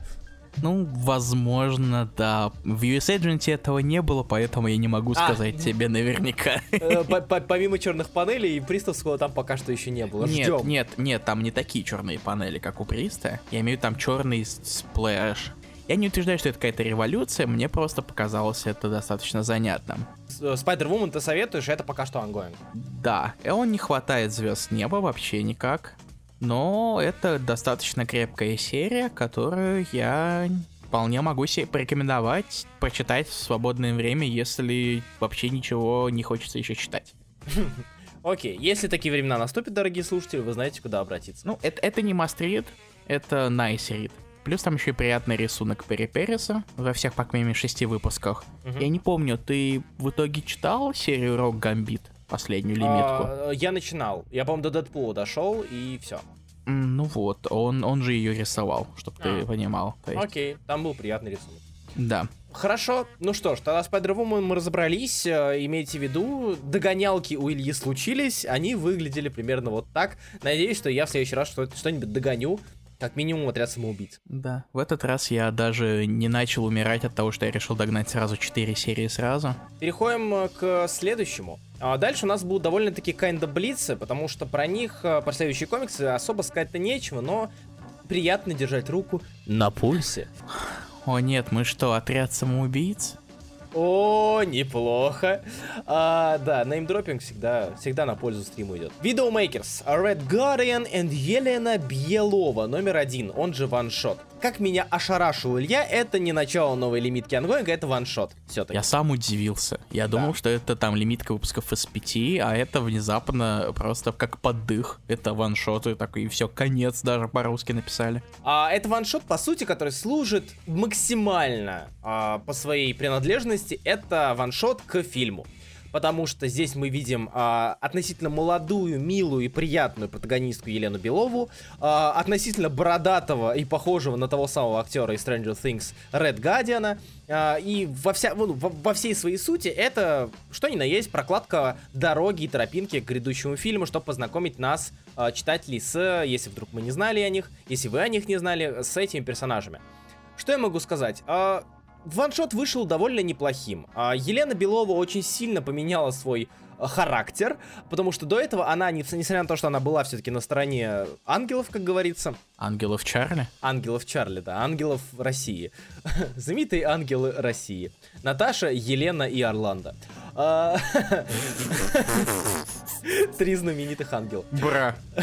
B: Ну, возможно, да. В US Agent этого не было, поэтому я не могу
A: А.
B: сказать тебе наверняка.
A: Э, по- по- Помимо черных панелей, Пристовского там пока что еще не было.
B: Нет,
A: Ждем.
B: нет, нет, там не такие черные панели, как у Приста. Я имею там черный сплэш. Я не утверждаю, что это какая-то революция, мне просто показалось это достаточно занятным.
A: Spider-Woman ты советуешь, это пока что ongoing.
B: Да, и он не хватает звезд неба вообще никак. Но это достаточно крепкая серия, которую я вполне могу себе порекомендовать, прочитать в свободное время, если вообще ничего не хочется еще читать.
A: Окей, если такие времена наступят, дорогие слушатели, вы знаете, куда обратиться.
B: Ну, это, это не must-read, это nice read. Плюс там еще и приятный рисунок Перри Перриса во всех, по крайней мере, шести выпусках.
A: Мгм.
B: Я не помню, ты в итоге читал серию Рок Гамбит, последнюю лимитку?
A: А, Я начинал. Я, по-моему, до Дэдпула дошел, и все.
B: Ну вот, он, он же ее рисовал, чтобы
A: А.
B: ты понимал. Есть,
A: Окей, там был приятный рисунок.
B: Да.
A: Хорошо, ну что ж, тогда с Spider-Woman мы разобрались. Э, Имейте в виду, догонялки у Ильи случились, они выглядели примерно вот так. Надеюсь, что я в следующий раз что- что-нибудь догоню, как минимум отряд самоубийц.
B: Да. В этот раз я даже не начал умирать от того, что я решил догнать сразу 4 серии сразу.
A: Переходим э, к следующему. А Дальше у нас будут довольно-таки kinda блицы, потому что про них, э, про следующие комиксы особо сказать-то нечего, но приятно держать руку на пульсе.
B: О нет, мы что, отряд самоубийц?
A: О, неплохо. А, да, неймдропинг всегда, всегда на пользу стриму идет. Videomakers, Red Guardian and Елена Бьелова, номер один, он же ваншот. Как меня ошарашил Илья, это не начало новой лимитки ангоинга, это ваншот. Все-таки.
B: Я сам удивился. Я думал, что это там лимитка выпусков из 5, а это внезапно просто как поддых. Это ваншоты такой, и все, конец даже по-русски написали.
A: А, это ваншот, по сути, который служит максимально а, по своей принадлежности, это ваншот к фильму. потому что здесь мы видим а, относительно молодую, милую и приятную протагонистку Елену Белову, а, относительно бородатого и похожего на того самого актера из Stranger Things Ред Гардиана, а, и во, вся, ну, во, во всей своей сути это, что ни на есть, прокладка дороги и тропинки к грядущему фильму, чтобы познакомить нас, а, читателей, с, если вдруг мы не знали о них, если вы о них не знали, с этими персонажами. Что я могу сказать? Ваншот вышел довольно неплохим. А, Елена Белова очень сильно поменяла свой а, характер, потому что до этого она, несмотря на то, что она была все-таки на стороне ангелов, как говорится.
B: Ангелов Чарли?
A: Ангелов Чарли, да, ангелов России. Знаменитые ангелы России. Наташа, Елена и Орландо. Три знаменитых ангела.
B: Бра.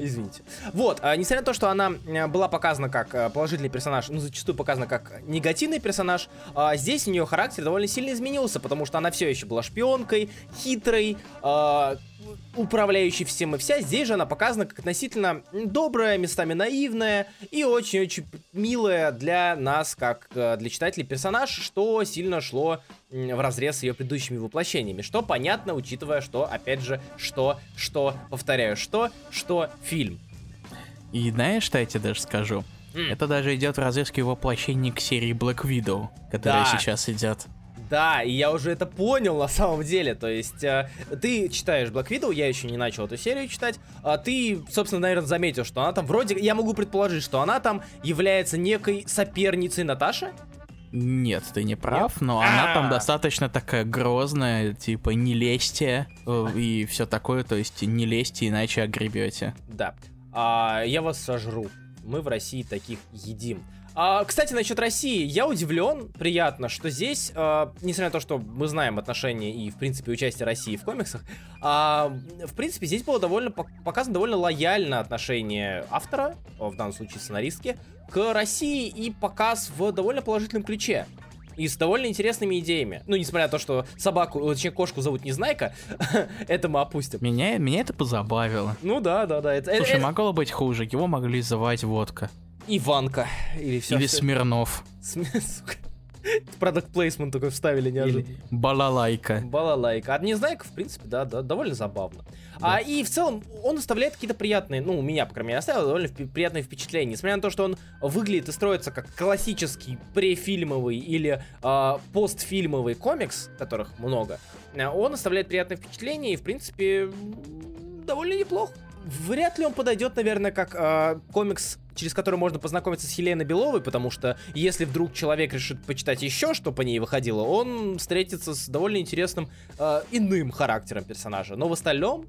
A: Извините. Вот, а, несмотря на то, что она э, была показана как э, положительный персонаж, ну, зачастую показана как негативный персонаж, а, здесь у нее характер довольно сильно изменился, потому что она все еще была шпионкой, хитрой, а, управляющей всем и вся. Здесь же она показана как относительно добрая, местами наивная и очень-очень милая для нас, как э, для читателей персонаж, что сильно шло в разрез с ее предыдущими воплощениями. Что понятно, учитывая, что, опять же, что, что, повторяю, что, что фильм.
B: И знаешь, что я тебе даже скажу? Mm. Это даже идет в разрез к воплощению к серии Black Widow, которая да. сейчас идет.
A: Да, и я уже это понял на самом деле. То есть, э, ты читаешь Black Widow, я еще не начал эту серию читать. А ты, собственно, наверное, заметил, что она там вроде... Я могу предположить, что она там является некой соперницей Наташи.
B: Нет, ты не прав, Нет? но она там а. достаточно такая грозная, типа не лезьте э, и все такое, то есть не лезьте, иначе огребете.
A: Да. А, я вас сожру. Мы в России таких едим. А, кстати, насчет России, я удивлен, приятно, что здесь, а, несмотря на то, что мы знаем отношения и, в принципе, участие России в комиксах, а, в принципе, здесь было довольно показано довольно лояльное отношение автора, в данном случае сценаристки, к России и показ в довольно положительном ключе и с довольно интересными идеями. Ну, несмотря на то, что собаку, точнее, кошку зовут Незнайка, это мы опустим.
B: Меня, меня это позабавило.
A: Ну да, да, да. Это,
B: Слушай, это... могло быть хуже, его могли звать водка.
A: Иванка. Или, все,
B: Или все. Смирнов.
A: Продукт плейсмент такой вставили неожиданно. Или
B: балалайка.
A: Балалайка. А Незнайка, в принципе, да, да, довольно забавно. Да. А и в целом он оставляет какие-то приятные, ну, у меня, по крайней мере, оставил довольно приятные впечатления. Несмотря на то, что он выглядит и строится как классический префильмовый или э, постфильмовый комикс, которых много, э, он оставляет приятные впечатления и, в принципе, довольно неплох. Вряд ли он подойдет, наверное, как э, комикс, через который можно познакомиться с Еленой Беловой, потому что если вдруг человек решит почитать еще, что по ней выходило, он встретится с довольно интересным э, иным характером персонажа. Но в остальном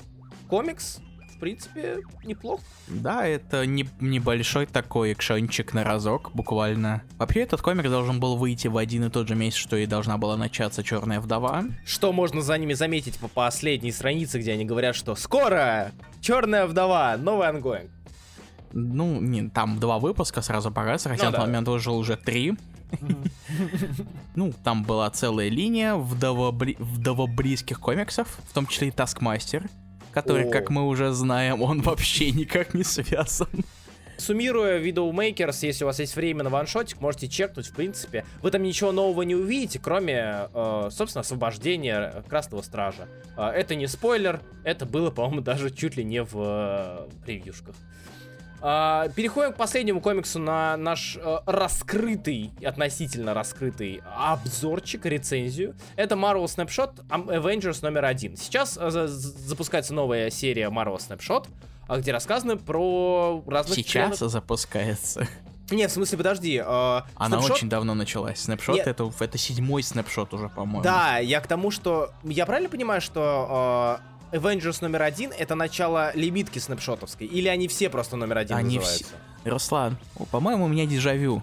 A: комикс в принципе, неплохо.
B: Да, это не, небольшой такой экшончик на разок, буквально. Вообще, этот комик должен был выйти в один и тот же месяц, что и должна была начаться Черная вдова.
A: Что можно за ними заметить по последней странице, где они говорят, что скоро Черная вдова, новый ongoing.
B: Ну, не, там два выпуска сразу показывается, хотя ну, на тот момент уже уже три. Ну, там была целая линия вдовоблизких комиксов, в том числе и Taskmaster который, О. как мы уже знаем, он вообще никак не связан.
A: Суммируя Widowmakers, если у вас есть время на one-shot ик, можете чекнуть, в принципе. Вы там ничего нового не увидите, кроме, э, собственно, освобождения Красного Стража. Э, это не спойлер, это было, по-моему, даже чуть ли не в э, превьюшках. А, переходим к последнему комиксу на наш а, раскрытый, относительно раскрытый обзорчик, рецензию. Это Marvel Snapshot Avengers номер один. Сейчас а, запускается новая серия Marvel Snapshot, а, где рассказано про разных
B: Сейчас членов... запускается.
A: Не, в смысле, подожди. Э, Она
B: снапшот... очень давно началась. Снапшот Нет. это, это седьмой снапшот уже, по-моему.
A: Да, я к тому, что. Я правильно понимаю, что Avengers номер один это начало лимитки снапшотовской? Или они все просто номер один они называются?
B: Все... Руслан, по-моему, у меня дежавю.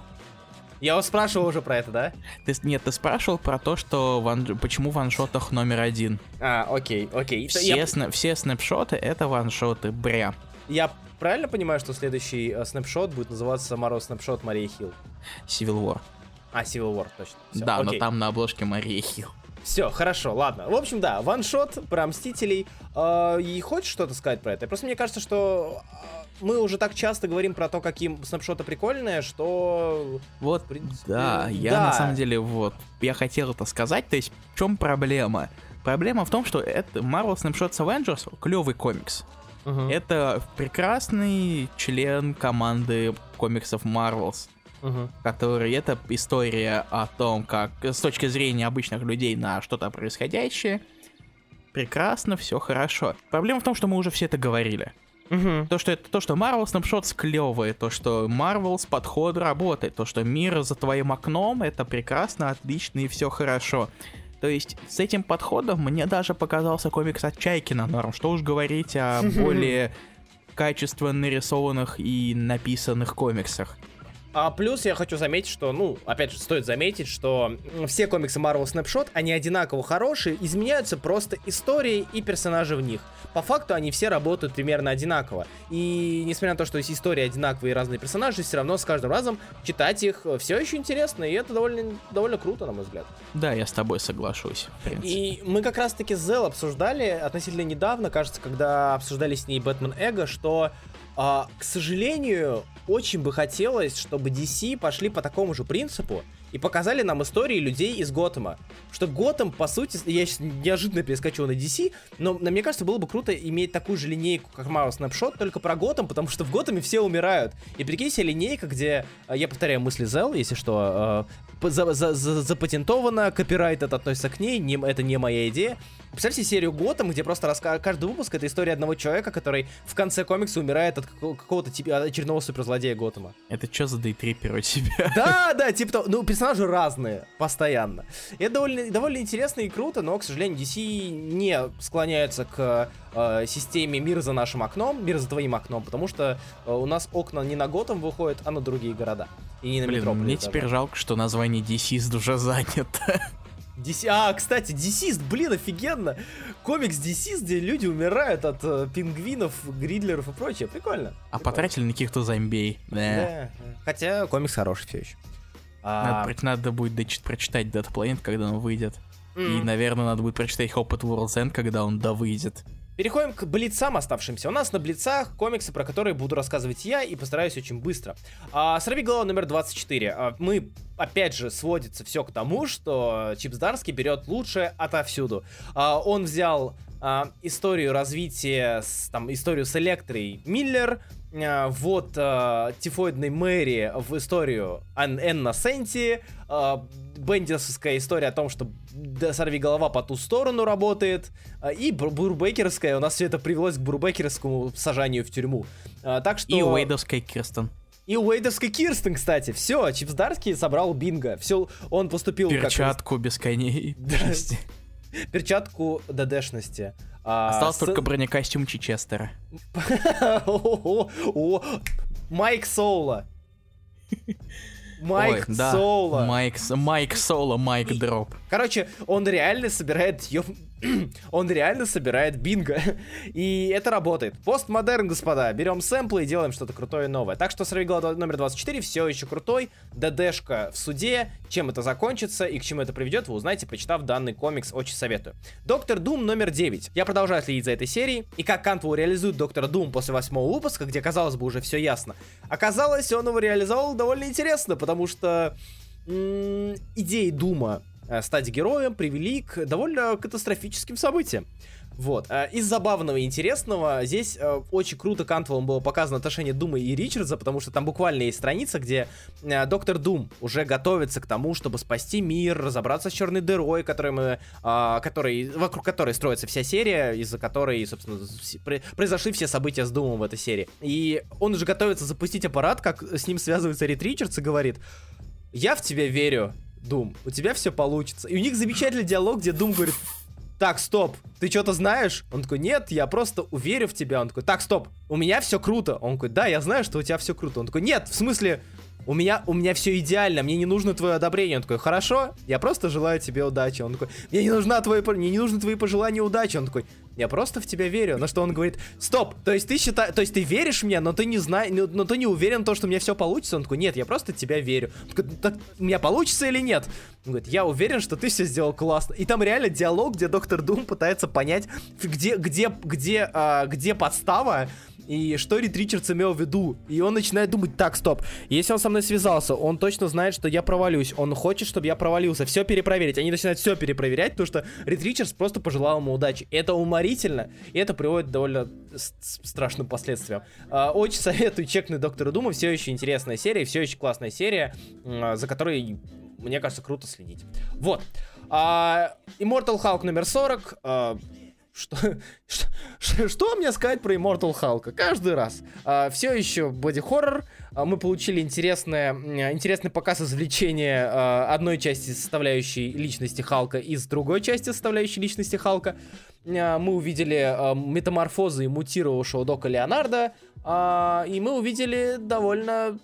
A: Я вас спрашивал уже про это, да?
B: Ты, нет, ты спрашивал про то, что ван, почему в ваншотах номер один.
A: А, окей, окей.
B: Все, я... сна, все снапшоты это ваншоты, бря.
A: Я правильно понимаю, что следующий э, снапшот будет называться Моро снапшот Мария Хилл?
B: Civil War.
A: А, Civil War, точно.
B: Всё, да, окей. но там на обложке Мария Хилл.
A: Все, хорошо, ладно. В общем, да, ваншот про Мстителей. Э, и хочешь что-то сказать про это? Просто мне кажется, что а, мы уже так часто говорим про то, какие снапшоты прикольные, что...
B: Вот, в принципе, да, я да. на самом деле, вот, я хотел это сказать, то есть в чем проблема? Проблема в том, что это Marvel Snapshots Avengers клевый комикс. Uh-huh. Это прекрасный член команды комиксов Marvels, uh-huh. который это история о том, как с точки зрения обычных людей на что-то происходящее. Прекрасно, все хорошо. Проблема в том, что мы уже все это говорили. Угу. То, что это то, что Marvel Snapshots клевые, то, что Marvel's подход работает, то, что мир за твоим окном, это прекрасно, отлично и все хорошо. То есть с этим подходом мне даже показался комикс от Чайкина норм. Что уж говорить о более качественно нарисованных и написанных комиксах.
A: А плюс я хочу заметить, что, ну, опять же, стоит заметить, что все комиксы Marvel Snapshot, они одинаково хорошие, изменяются просто истории и персонажи в них. По факту они все работают примерно одинаково. И несмотря на то, что есть истории одинаковые и разные персонажи, все равно с каждым разом читать их все еще интересно, и это довольно, довольно круто, на мой взгляд.
B: Да, я с тобой соглашусь.
A: И мы как раз-таки с Зел обсуждали относительно недавно, кажется, когда обсуждали с ней Бэтмен Эго, что а, к сожалению, очень бы хотелось, чтобы DC пошли по такому же принципу и показали нам истории людей из Готэма. Что Готэм, по сути, я сейчас неожиданно перескочу на DC, но на мне кажется, было бы круто иметь такую же линейку, как Marvel Snapshot, только про Готэм, потому что в Готэме все умирают. И прикинь себе линейка, где, а, я повторяю мысли Зел, если что, а, за, за, за, запатентовано, копирайт это относится к ней, не, это не моя идея. Представьте серию Готэм, где просто раска... каждый выпуск это история одного человека, который в конце комикса умирает от какого-то типа очередного суперзлодея Готэма.
B: Это что за дейтрипер у тебя?
A: Да, да, типа. Ну, персонажи разные, постоянно. И это довольно, довольно интересно и круто, но, к сожалению, DC не склоняются к э, системе мир за нашим окном, мир за твоим окном, потому что э, у нас окна не на Готэм выходят, а на другие города. И не на
B: Блин, мне теперь жалко, что название DC уже занято.
A: DC... А, кстати, Deceased, блин, офигенно. Комикс Deceased, где люди умирают от э, пингвинов, гридлеров и прочее. Прикольно.
B: А Прикольно. потратили на каких-то зомбей. Да. да.
A: Хотя комикс хороший все еще.
B: А... Надо, надо будет дочит, прочитать Dead Planet, когда он выйдет. Mm. И, наверное, надо будет прочитать Hope at World's End, когда он да выйдет.
A: Переходим к блицам оставшимся. У нас на блицах комиксы, про которые буду рассказывать я и постараюсь очень быстро. А, Сорви голова номер 24. А, мы, опять же, сводится все к тому, что Чипс Дарский берет лучшее отовсюду. А, он взял а, историю развития, с, там, историю с Электрой Миллер, вот а, тифоидной Мэри в историю Энна Сенти, а, бендисовская история о том, что сорви голова по ту сторону работает, а, и бурбекерская, у нас все это привелось к бурбекерскому сажанию в тюрьму. А, так что...
B: И уэйдовская Кирстен.
A: И Уэйдовской Кирстен, кстати. Все, Чипсдарский собрал бинго. Все, он поступил
B: Перчатку как... без коней.
A: Перчатку ДДшности.
B: А, Остался с... только бронекостюм Чичестера.
A: Майк Соула. Майк Ой, да. Соло.
B: Майк, Майк Соло, Майк Дроп.
A: Короче, он реально собирает ё... он реально собирает бинго. и это работает. Постмодерн, господа. Берем сэмплы и делаем что-то крутое новое. Так что Сорвиголова номер 24 все еще крутой. ДДшка в суде. Чем это закончится и к чему это приведет, вы узнаете, прочитав данный комикс. Очень советую. Доктор Дум номер 9. Я продолжаю следить за этой серией. И как Кантвелл реализует Доктора Дум после восьмого выпуска, где, казалось бы, уже все ясно. Оказалось, он его реализовал довольно интересно, потому что идеи Дума стать героем привели к довольно катастрофическим событиям. Вот. Э, из забавного и интересного, здесь э, очень круто Кантвеллом было показано отношение Дума и Ричардса, потому что там буквально есть страница, где доктор Дум уже готовится к тому, чтобы спасти мир, разобраться с черной дырой, которой мы, который, вокруг которой строится вся серия, из-за которой, собственно, произошли все события с Думом в этой серии. И он уже готовится запустить аппарат, как с ним связывается Рид Ричардс и говорит, я в тебя верю, Дум, у тебя все получится. И у них замечательный диалог, где Дум говорит, так, стоп, ты что-то знаешь? Он такой, нет, я просто уверю в тебя. Он такой, так, стоп, у меня все круто. Он такой, да, я знаю, что у тебя все круто. Он такой, нет, в смысле, у меня, у меня все идеально, мне не нужно твое одобрение. Он такой, хорошо, я просто желаю тебе удачи. Он такой, мне не нужна твои, мне не нужны твои пожелания удачи. Он такой, я просто в тебя верю. На что он говорит, стоп, то есть ты считаешь, то есть ты веришь мне, но ты не знаешь, но ты не уверен в том, что у меня все получится. Он такой, нет, я просто в тебя верю. Он такой, так у меня получится или нет? Он говорит, я уверен, что ты все сделал классно. И там реально диалог, где доктор Дум пытается понять, где, где, где, а, где подстава, и что Рид Ричардс имел в виду. И он начинает думать, так, стоп, если он со мной связался, он точно знает, что я провалюсь, он хочет, чтобы я провалился, все перепроверить. Они начинают все перепроверять, потому что Рид Ричардс просто пожелал ему удачи. Это уморительно, и это приводит к довольно страшным последствиям. А, очень советую чекнуть Доктора Дума, все еще интересная серия, все еще классная серия, за которой, мне кажется, круто следить. Вот. А, Immortal Hulk номер 40. Что, что, что мне сказать про Immortal Hulk? Каждый раз. А, все еще боди-хоррор. А, мы получили интересное, интересный показ извлечения а, одной части составляющей личности Халка из другой части составляющей личности Халка. А, мы увидели а, метаморфозы мутировавшего Дока Леонарда. А, и мы увидели довольно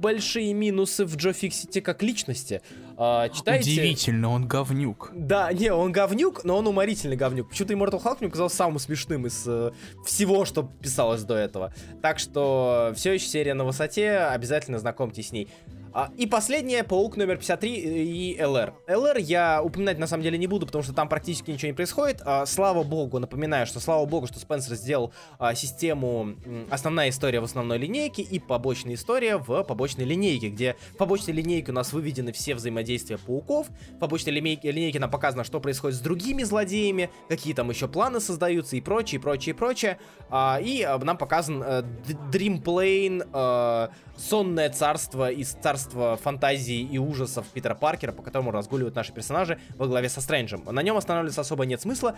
A: большие минусы в Джо Фиксите как личности.
B: А, читайте... Удивительно, он говнюк.
A: Да, не, он говнюк, но он уморительный говнюк. Почему-то Immortal Hulk мне казался самым смешным из э, всего, что писалось до этого. Так что все еще серия на высоте, обязательно знакомьтесь с ней. А, и последнее, Паук номер 53 и LR. LR я упоминать на самом деле не буду, потому что там практически ничего не происходит. А, слава богу, напоминаю, что слава богу, что Спенсер сделал а, систему основная история в основной линейке и побочная история в побочной линейке, где в побочной линейке у нас выведены все взаимодействия пауков, в побочной линейке, линейке нам показано, что происходит с другими злодеями, какие там еще планы создаются и прочее, прочее, прочее. И нам показан а, Dream Plane, а, сонное царство из царства фантазии и ужасов Питера Паркера, по которому разгуливают наши персонажи во главе со Стрэнджем. На нем останавливаться особо нет смысла.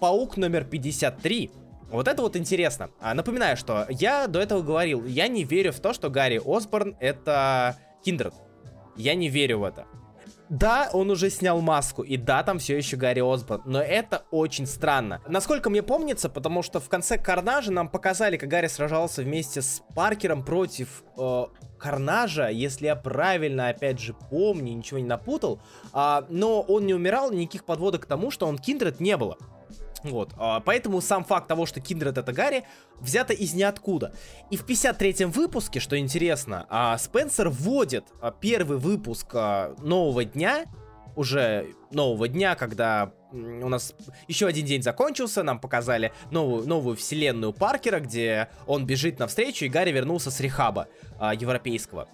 A: Паук номер 53 вот это вот интересно. А, напоминаю, что я до этого говорил, я не верю в то, что Гарри Осборн это Киндред. Я не верю в это. Да, он уже снял маску, и да, там все еще Гарри Осборн, но это очень странно. Насколько мне помнится, потому что в конце Карнажа нам показали, как Гарри сражался вместе с Паркером против э, Карнажа, если я правильно, опять же, помню, ничего не напутал, а, но он не умирал, никаких подводок к тому, что он Киндред не было. Вот, а, поэтому сам факт того, что Киндред это Гарри, взято из ниоткуда. И в 53-м выпуске, что интересно, а, Спенсер вводит а, первый выпуск нового дня, уже нового дня, когда у нас еще один день закончился, нам показали новую, новую вселенную Паркера, где он бежит навстречу, и Гарри вернулся с рехаба европейского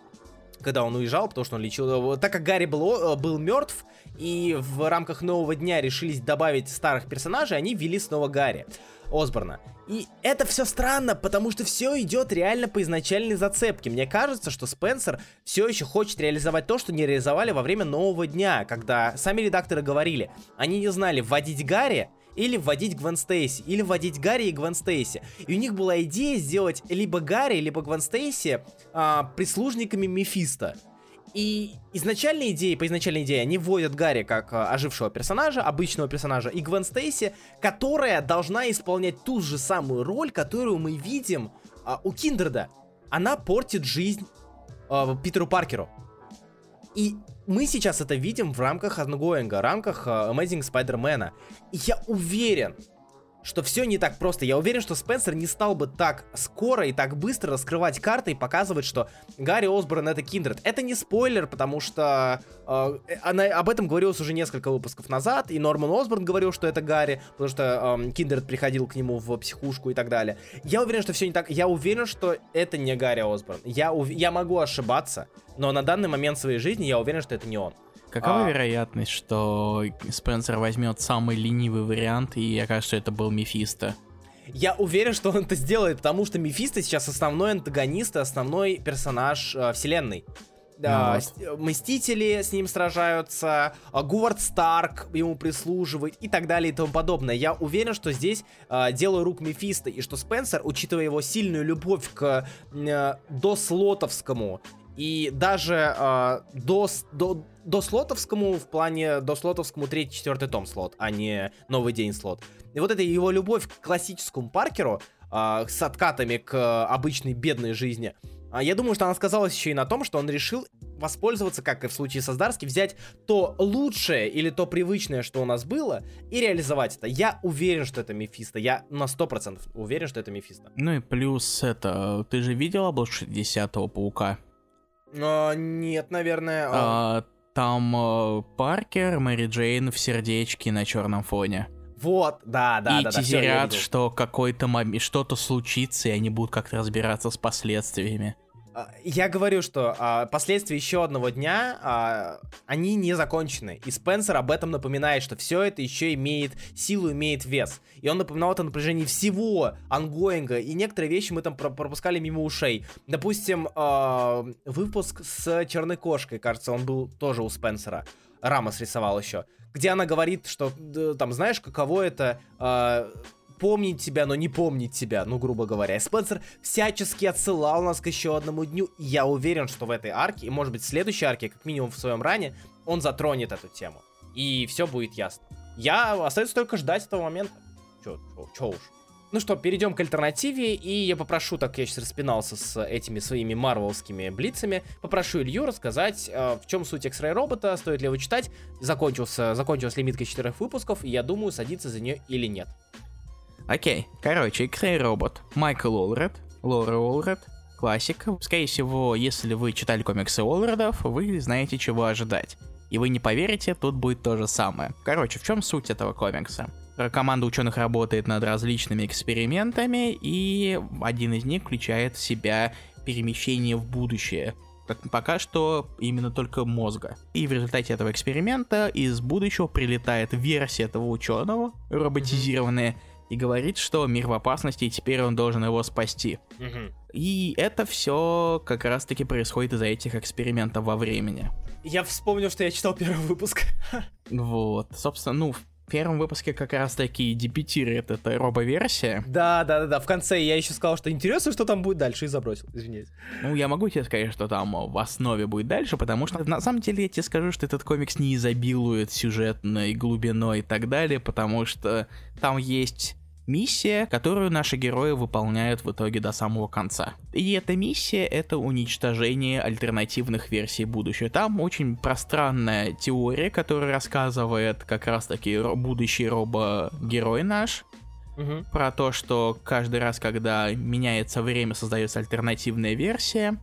A: когда он уезжал, потому что он лечил... Так как Гарри был, был мертв, и в рамках нового дня решились добавить старых персонажей, они ввели снова Гарри Осборна. И это все странно, потому что все идет реально по изначальной зацепке. Мне кажется, что Спенсер все еще хочет реализовать то, что не реализовали во время нового дня, когда сами редакторы говорили, они не знали, вводить Гарри или вводить Гвен Стейси, или вводить Гарри и Гвен Стейси. И у них была идея сделать либо Гарри, либо Гвен Стейси а, прислужниками Мефиста. И изначальная идея, по изначальной идее, они вводят Гарри как а, ожившего персонажа, обычного персонажа, и Гвен Стейси, которая должна исполнять ту же самую роль, которую мы видим а, у Киндерда. Она портит жизнь а, Питеру Паркеру. И мы сейчас это видим в рамках Ангоинга, в рамках а, Amazing Spider-Man. И я уверен, что все не так просто. Я уверен, что Спенсер не стал бы так скоро и так быстро раскрывать карты и показывать, что Гарри Осборн это Киндред. Это не спойлер, потому что э, она, об этом говорилось уже несколько выпусков назад, и Норман Осборн говорил, что это Гарри, потому что э, Киндред приходил к нему в психушку и так далее. Я уверен, что все не так. Я уверен, что это не Гарри Осборн. Я, ув... я могу ошибаться, но на данный момент своей жизни я уверен, что это не он.
B: Какова а... вероятность, что Спенсер возьмет самый ленивый вариант и окажется, что это был Мефисто?
A: Я уверен, что он это сделает, потому что Мефисто сейчас основной антагонист и основной персонаж э, вселенной. Да, ну, вот. Мстители с ним сражаются, а Говард Старк ему прислуживает и так далее и тому подобное. Я уверен, что здесь э, дело рук Мефисто, и что Спенсер, учитывая его сильную любовь к э, дослотовскому и даже э, до, до, до слотовскому в плане до слотовскому третий, четвертый том слот, а не новый день слот. И вот эта его любовь к классическому Паркеру э, с откатами к обычной бедной жизни, э, я думаю, что она сказалась еще и на том, что он решил воспользоваться, как и в случае со Здарски, взять то лучшее или то привычное, что у нас было, и реализовать это. Я уверен, что это Мефисто. Я на 100% уверен, что это Мефисто.
B: Ну и плюс это... Ты же видел обложку 10-го Паука?
A: А, нет, наверное.
B: А, там э, Паркер, Мэри Джейн в сердечке на черном фоне.
A: Вот, да, да,
B: и
A: да.
B: тизерят,
A: да,
B: что какой-то момент, что-то случится, и они будут как-то разбираться с последствиями.
A: А, я говорю, что а, последствия еще одного дня, а, они не закончены. И Спенсер об этом напоминает, что все это еще имеет силу, имеет вес. И он напоминал это на протяжении всего ангоинга, и некоторые вещи мы там пропускали мимо ушей. Допустим, а, выпуск с Черной Кошкой, кажется, он был тоже у Спенсера. Рамос рисовал еще. Где она говорит, что там, знаешь, каково это... А, помнить тебя, но не помнить тебя, ну, грубо говоря. Спенсер всячески отсылал нас к еще одному дню, и я уверен, что в этой арке, и может быть в следующей арке, как минимум в своем ране, он затронет эту тему. И все будет ясно. Я остается только ждать этого момента. Чё, чё, чё уж. Ну что, перейдем к альтернативе, и я попрошу, так я сейчас распинался с этими своими марвелскими блицами, попрошу Илью рассказать, э, в чем суть X-Ray робота, стоит ли его читать, закончился, закончилась лимитка четырех выпусков, и я думаю, садиться за нее или нет.
B: Окей, короче, Крей Робот, Майкл Олред, Лора Олред, классика. Скорее всего, если вы читали комиксы Олредов, вы знаете, чего ожидать. И вы не поверите, тут будет то же самое. Короче, в чем суть этого комикса? Команда ученых работает над различными экспериментами, и один из них включает в себя перемещение в будущее. Как пока что именно только мозга. И в результате этого эксперимента из будущего прилетает версия этого ученого, роботизированная, mm-hmm и говорит, что мир в опасности, и теперь он должен его спасти. Угу. И это все как раз-таки происходит из-за этих экспериментов во времени.
A: Я вспомнил, что я читал первый выпуск.
B: Вот, собственно, ну, в первом выпуске как раз-таки дебютирует эта робо-версия.
A: Да, да, да, да. В конце я еще сказал, что интересно, что там будет дальше, и забросил, извиняюсь.
B: Ну, я могу тебе сказать, что там в основе будет дальше, потому что на самом деле я тебе скажу, что этот комикс не изобилует сюжетной глубиной и так далее, потому что там есть миссия, которую наши герои выполняют в итоге до самого конца. И эта миссия — это уничтожение альтернативных версий будущего. Там очень пространная теория, которая рассказывает как раз-таки будущий робо-герой наш, угу. про то, что каждый раз, когда меняется время, создается альтернативная версия,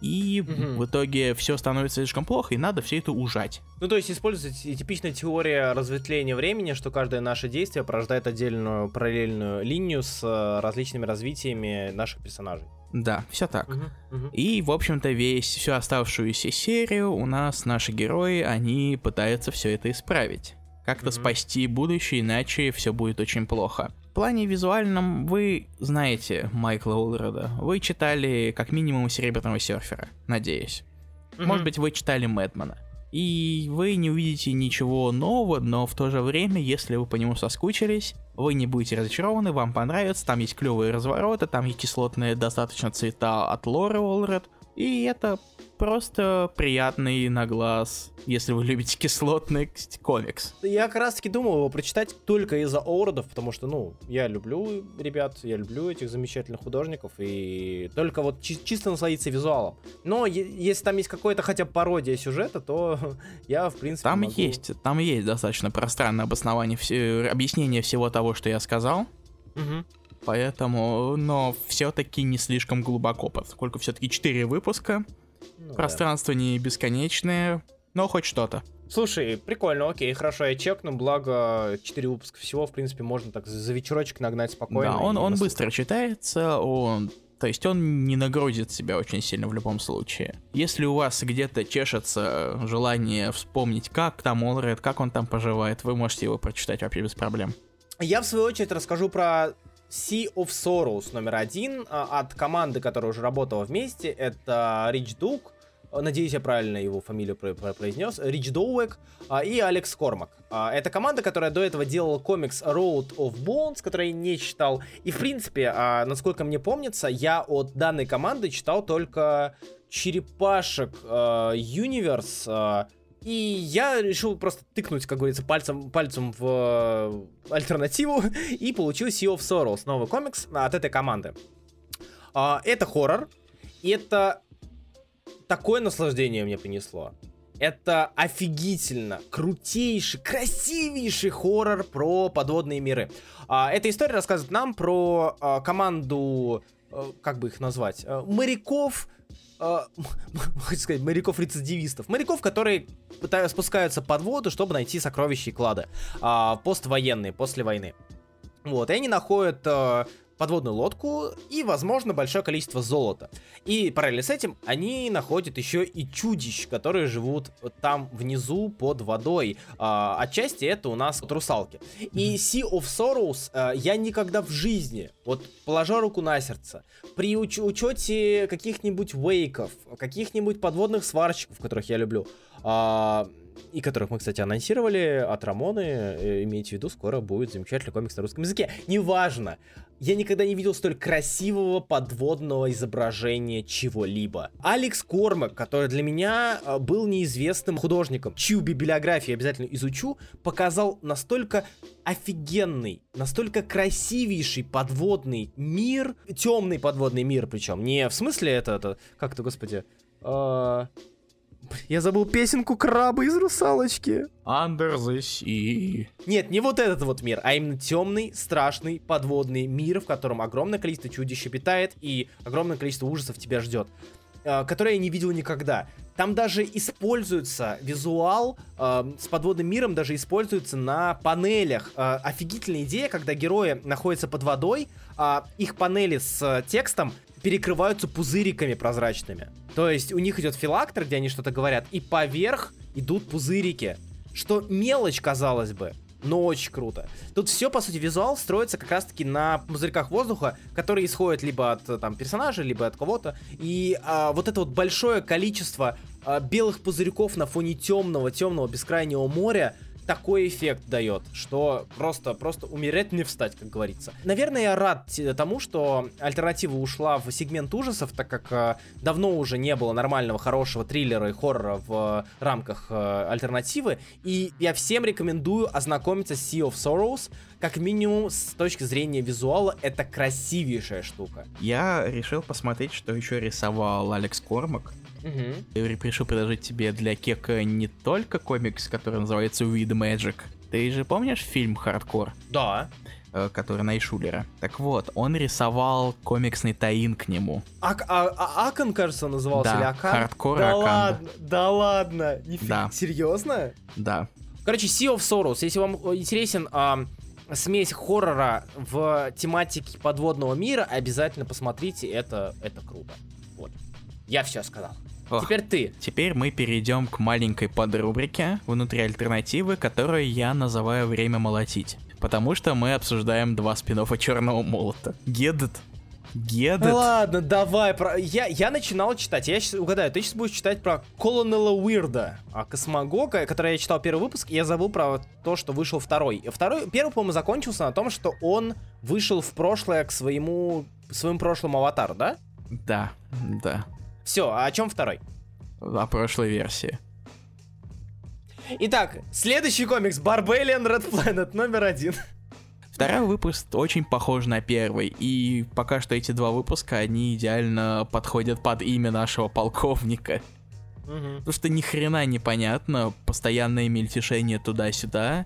B: и угу. в итоге все становится слишком плохо, и надо все это ужать.
A: Ну, то есть используется типичная теория разветвления времени, что каждое наше действие порождает отдельную параллельную линию с э, различными развитиями наших персонажей.
B: Да, все так. Угу, угу. И, в общем-то, весь всю оставшуюся серию у нас наши герои, они пытаются все это исправить. Как-то угу. спасти будущее, иначе все будет очень плохо. В плане визуальном вы знаете Майкла Улреда. Вы читали как минимум Серебряного серфера, надеюсь. Mm-hmm. Может быть, вы читали Мэдмана. И вы не увидите ничего нового, но в то же время, если вы по нему соскучились, вы не будете разочарованы, вам понравится, там есть клевые развороты, там есть кислотные достаточно цвета от Лоры Олред, и это просто приятный на глаз, если вы любите кислотный комикс.
A: Я как раз таки думал его прочитать только из-за Оуродов, потому что, ну, я люблю ребят, я люблю этих замечательных художников, и только вот чи- чисто насладиться визуалом. Но если там есть какая-то хотя бы пародия сюжета, то я, в принципе,
B: Там
A: могу...
B: есть, там есть достаточно пространное обоснование, все, объяснение всего того, что я сказал. Угу. Поэтому, но все-таки не слишком глубоко, поскольку все-таки 4 выпуска. Ну, Пространство да. не бесконечное, но хоть что-то.
A: Слушай, прикольно, окей, хорошо, я чекну, благо 4 выпуска всего, в принципе, можно так за вечерочек нагнать спокойно.
B: Да, он, он быстро читается, он то есть он не нагрузит себя очень сильно в любом случае. Если у вас где-то чешется желание вспомнить, как там Олред, как он там поживает, вы можете его прочитать вообще без проблем.
A: Я в свою очередь расскажу про Sea of Sorrows номер один а, от команды, которая уже работала вместе. Это Рич Дук, надеюсь, я правильно его фамилию произнес, Рич Доуэк а, и Алекс Кормак. А, это команда, которая до этого делала комикс Road of Bones, который я не читал. И, в принципе, насколько мне помнится, я от данной команды читал только Черепашек Universe, и я решил просто тыкнуть, как говорится, пальцем, пальцем в э, альтернативу и получил Sea of Sorrows, новый комикс от этой команды. А, это хоррор, это такое наслаждение мне принесло. Это офигительно, крутейший, красивейший хоррор про подводные миры. А, эта история рассказывает нам про а, команду э, как бы их назвать, э, моряков, хочу сказать, моряков-рецидивистов. Моряков, которые пытаются, спускаются под воду, чтобы найти сокровища и клады. Э, поствоенные, после войны. Вот, и они находят э, подводную лодку и, возможно, большое количество золота. И параллельно с этим они находят еще и чудищ, которые живут там внизу под водой. А, отчасти это у нас вот русалки. И Sea of Sorrows а, я никогда в жизни, вот положа руку на сердце, при уч- учете каких-нибудь вейков, каких-нибудь подводных сварщиков, которых я люблю, а, и которых мы, кстати, анонсировали от Рамоны, э, имейте в виду, скоро будет замечательный комикс на русском языке. Неважно, я никогда не видел столь красивого подводного изображения чего-либо. Алекс Кормак, который для меня э, был неизвестным художником, чью библиографию я обязательно изучу, показал настолько офигенный, настолько красивейший подводный мир, темный подводный мир причем, не в смысле это, это как-то, господи, э, я забыл песенку краба из русалочки.
B: Under the sea.
A: Нет, не вот этот вот мир, а именно темный, страшный, подводный мир, в котором огромное количество чудищ обитает и огромное количество ужасов тебя ждет, э, которое я не видел никогда. Там даже используется визуал э, с подводным миром, даже используется на панелях. Э, офигительная идея, когда герои находятся под водой, э, их панели с э, текстом перекрываются пузыриками прозрачными. То есть у них идет филактор, где они что-то говорят, и поверх идут пузырики. Что мелочь, казалось бы, но очень круто. Тут все, по сути, визуал строится как раз-таки на пузырьках воздуха, которые исходят либо от там персонажа, либо от кого-то. И а, вот это вот большое количество а, белых пузырьков на фоне темного, темного бескрайнего моря такой эффект дает, что просто, просто умереть не встать, как говорится. Наверное, я рад тому, что альтернатива ушла в сегмент ужасов, так как э, давно уже не было нормального, хорошего триллера и хоррора в э, рамках э, альтернативы, и я всем рекомендую ознакомиться с Sea of Sorrows, как минимум с точки зрения визуала, это красивейшая штука.
B: Я решил посмотреть, что еще рисовал Алекс Кормак. Угу. Я решил предложить тебе для Кека не только комикс, который называется Weed Magic. Ты же помнишь фильм «Хардкор»?
A: Да
B: э, который Найшулера. Так вот, он рисовал комиксный таин к нему.
A: А, а, а Акон, кажется, назывался
B: да,
A: или Акан?
B: Хардкор
A: да
B: Акан.
A: ладно, да ладно, нифига,
B: да.
A: серьезно?
B: Да.
A: Короче, Sea of Sorrows, если вам интересен а, смесь хоррора в тематике подводного мира, обязательно посмотрите, это, это круто. Вот, я все сказал. Ох, Теперь ты.
B: Теперь мы перейдем к маленькой подрубрике внутри альтернативы, которую я называю «Время молотить». Потому что мы обсуждаем два спин Черного Молота. Гедет Get
A: it. Ладно, давай. Про... Я, я начинал читать. Я сейчас угадаю, ты сейчас будешь читать про Колонела Уирда, а Космогога, который я читал первый выпуск, и я забыл про то, что вышел второй. Второй, первый, по-моему, закончился на том, что он вышел в прошлое к своему, своему прошлому аватару, да?
B: Да, да.
A: Все, а о чем второй?
B: О прошлой версии.
A: Итак, следующий комикс Barbarian Red Planet номер один.
B: Второй выпуск очень похож на первый, и пока что эти два выпуска, они идеально подходят под имя нашего полковника. Угу. Потому что ни хрена непонятно, постоянное мельтешение туда-сюда.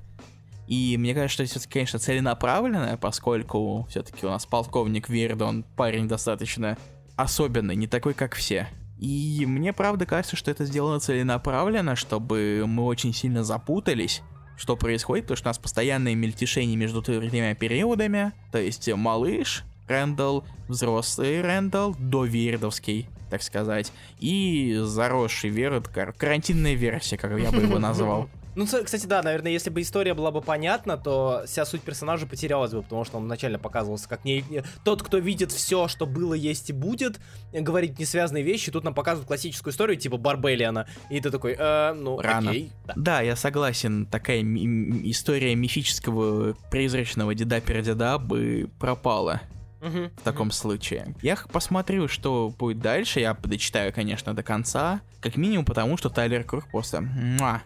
B: И мне кажется, что это, конечно, целенаправленное, поскольку все-таки у нас полковник Вирд, он парень достаточно особенный, не такой, как все. И мне правда кажется, что это сделано целенаправленно, чтобы мы очень сильно запутались что происходит, потому что у нас постоянные мельтешения между тремя периодами, то есть малыш, Рэндалл, взрослый Рэндалл, довирдовский, так сказать, и заросший Верд, карантинная версия, как я бы его назвал.
A: Ну, кстати, да, наверное, если бы история была бы понятна, то вся суть персонажа потерялась бы, потому что он вначале показывался как не, тот, кто видит все, что было, есть и будет, говорит несвязанные вещи, тут нам показывают классическую историю, типа Барбелиана, и ты такой, э, ну,
B: Рано.
A: окей.
B: Да. да, я согласен, такая история мифического призрачного деда-пердеда бы пропала. Uh-huh, в таком uh-huh. случае. Я посмотрю, что будет дальше. Я дочитаю, конечно, до конца. Как минимум потому, что Тайлер Круг просто... Муа,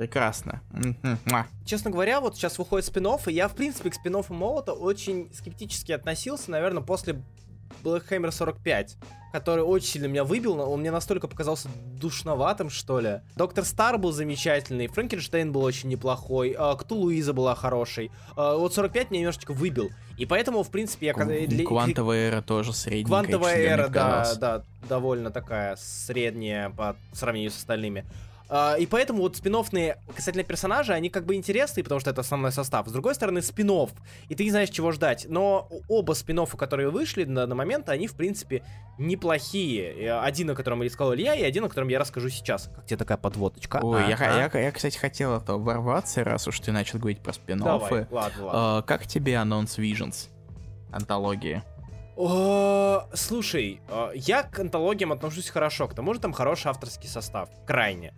B: Прекрасно.
A: Честно говоря, вот сейчас выходит спин и я, в принципе, к спин Молота очень скептически относился, наверное, после Black Hammer 45 который очень сильно меня выбил, он мне настолько показался душноватым, что ли. Доктор Стар был замечательный, Франкенштейн был очень неплохой, а, Кту Луиза была хорошей. А, вот 45 меня немножечко выбил. И поэтому, в принципе, я...
B: Для... Квантовая эра тоже средняя.
A: Квантовая эра, да, да, довольно такая средняя по сравнению с остальными. Uh, и поэтому вот спин касательно персонажа, они как бы интересные, потому что это основной состав. С другой стороны, спин и ты не знаешь, чего ждать. Но оба спин которые вышли на, на момент, они, в принципе, неплохие. Один, о котором рассказал Илья, и один, о котором я расскажу сейчас. Как тебе такая подводочка?
B: Ой, а, я, а? Я, я, кстати, хотел это ворваться, раз уж ты начал говорить про спин Давай, ладно, ладно. Uh, как тебе анонс Visions? Антологии?
A: О, слушай, я к антологиям отношусь хорошо, к тому же там хороший авторский состав, крайне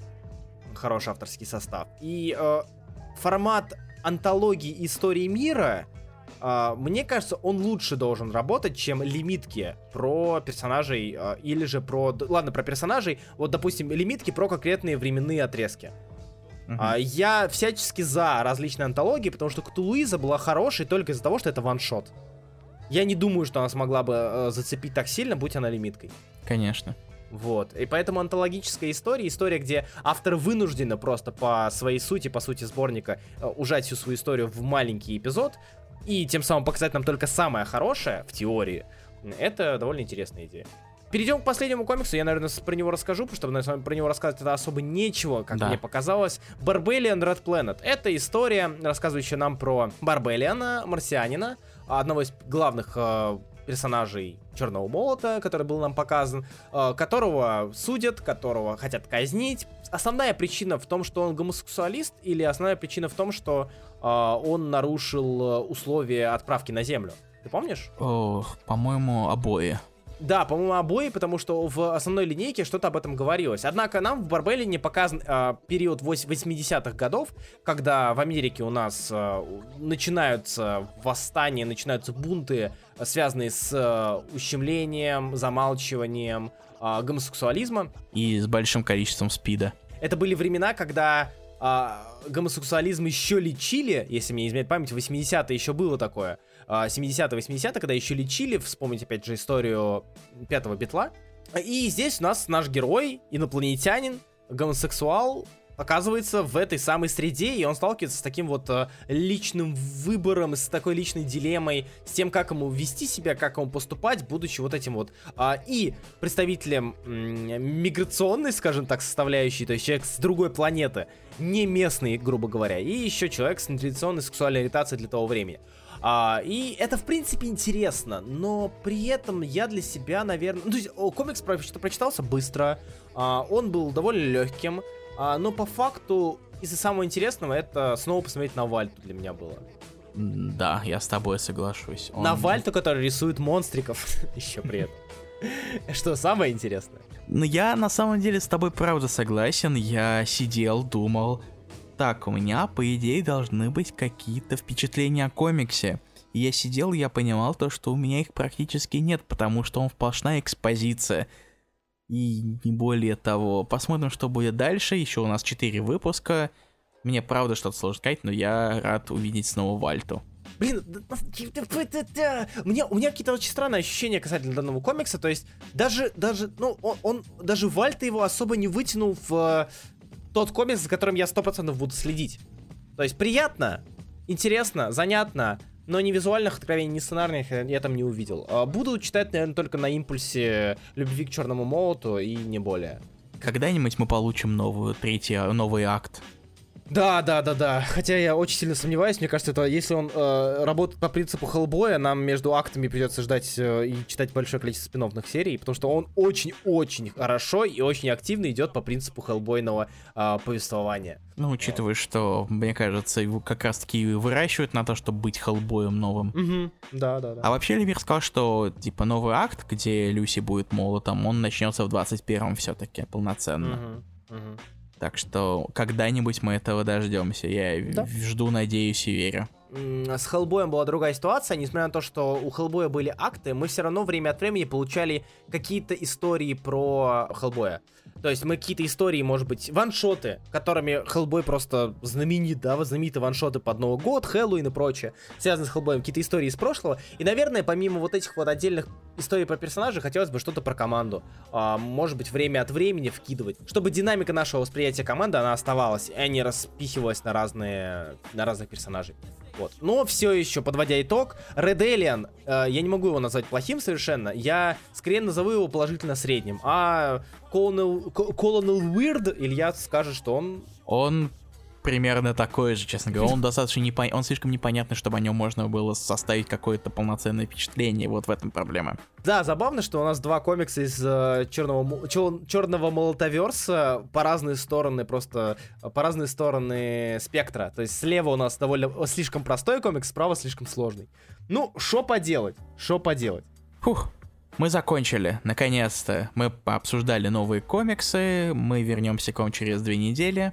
A: хороший авторский состав. И э, формат антологии истории мира, э, мне кажется, он лучше должен работать, чем лимитки про персонажей э, или же про... Ладно, про персонажей. Вот, допустим, лимитки про конкретные временные отрезки. Uh-huh. Я всячески за различные антологии, потому что Ктулуиза была хорошей только из-за того, что это ваншот. Я не думаю, что она смогла бы э, зацепить так сильно, будь она лимиткой.
B: Конечно.
A: Вот. И поэтому антологическая история, история, где автор вынужденно просто по своей сути, по сути сборника, э, ужать всю свою историю в маленький эпизод, и тем самым показать нам только самое хорошее в теории, это довольно интересная идея. Перейдем к последнему комиксу. Я, наверное, про него расскажу, потому что про него рассказывать это особо нечего, как да. мне показалось. Barbellian Red Planet. Это история, рассказывающая нам про Барбелиана, марсианина, одного из главных э, персонажей Черного Молота, который был нам показан, э, которого судят, которого хотят казнить. Основная причина в том, что он гомосексуалист, или основная причина в том, что э, он нарушил э, условия отправки на Землю? Ты помнишь?
B: О, по-моему, обои.
A: Да, по-моему, обои, потому что в основной линейке что-то об этом говорилось. Однако нам в Барбеллине показан э, период 80-х годов, когда в Америке у нас э, начинаются восстания, начинаются бунты, связанные с э, ущемлением, замалчиванием э, гомосексуализма.
B: И с большим количеством спида.
A: Это были времена, когда э, гомосексуализм еще лечили, если мне не изменяет память, в 80-е еще было такое. 70-80-е, а, когда еще лечили, вспомните опять же историю пятого битла. И здесь у нас наш герой, инопланетянин, гомосексуал, оказывается в этой самой среде, и он сталкивается с таким вот э, личным выбором, с такой личной дилеммой, с тем, как ему вести себя, как ему поступать, будучи вот этим вот э, и представителем миграционной, скажем так, составляющей, то есть человек с другой планеты, не местный, грубо говоря, и еще человек с нетрадиционной сексуальной ориентацией для того времени. А, и это, в принципе, интересно, но при этом я для себя, наверное... Ну, то есть, комикс про прочитался быстро, а, он был довольно легким, а, но по факту, из-за самого интересного, это снова посмотреть на Вальту для меня было.
B: Да, я с тобой соглашусь.
A: Он... На Вальту, который рисует монстриков еще при этом. Что самое интересное?
B: Ну, я на самом деле с тобой правда согласен. Я сидел, думал, так, у меня, по идее, должны быть какие-то впечатления о комиксе. И я сидел, я понимал то, что у меня их практически нет, потому что он сплошная экспозиция. И не более того. Посмотрим, что будет дальше. Еще у нас 4 выпуска. Мне правда что-то сложно сказать, но я рад увидеть снова Вальту.
A: Блин, мне, у меня какие-то очень странные ощущения касательно данного комикса, то есть даже, даже, ну, он, он даже Вальта его особо не вытянул в тот комикс, за которым я 100% буду следить. То есть приятно, интересно, занятно, но ни визуальных откровений, ни сценарных я там не увидел. А буду читать, наверное, только на импульсе любви к черному молоту и не более.
B: Когда-нибудь мы получим новую, третий, новый акт
A: да, да, да, да. Хотя я очень сильно сомневаюсь. Мне кажется, это если он э, работает по принципу Хеллбоя, нам между актами придется ждать э, и читать большое количество спин серий, потому что он очень-очень хорошо и очень активно идет по принципу Хеллбойного э, повествования.
B: Ну, учитывая, что, мне кажется, его как раз-таки выращивают на то, чтобы быть Хеллбоем новым.
A: Угу. Да, да, да.
B: А вообще Лемир сказал, что, типа, новый акт, где Люси будет молотом, он начнется в 21-м все-таки полноценно. Угу. Угу. Так что когда-нибудь мы этого дождемся. Я да. жду, надеюсь и верю.
A: С Хеллбоем была другая ситуация, несмотря на то, что у Хеллбоя были акты, мы все равно время от времени получали какие-то истории про Хеллбоя. То есть мы какие-то истории, может быть, ваншоты, которыми Хеллбой просто знаменит, да, знаменитые ваншоты под Новый год, Хэллоуин и прочее, связанные с Хеллбоем, какие-то истории из прошлого. И, наверное, помимо вот этих вот отдельных историй про персонажей, хотелось бы что-то про команду. А, может быть, время от времени вкидывать, чтобы динамика нашего восприятия команды, она оставалась, и не распихивалась на разные, на разных персонажей. Вот. Но все еще, подводя итог, Red Alien, э, я не могу его назвать плохим совершенно, я скорее назову его положительно средним, а Colonel, Colonel Weird Илья скажет, что он...
B: Он примерно такой же, честно говоря. Он достаточно непон... он слишком непонятный, чтобы о нем можно было составить какое-то полноценное впечатление. Вот в этом проблема.
A: Да, забавно, что у нас два комикса из э, черного, чер... черного молотоверса по разные стороны, просто по разные стороны спектра. То есть слева у нас довольно слишком простой комикс, справа слишком сложный. Ну, что поделать? Что поделать?
B: Фух, мы закончили, наконец-то. Мы обсуждали новые комиксы, мы вернемся к вам через две недели.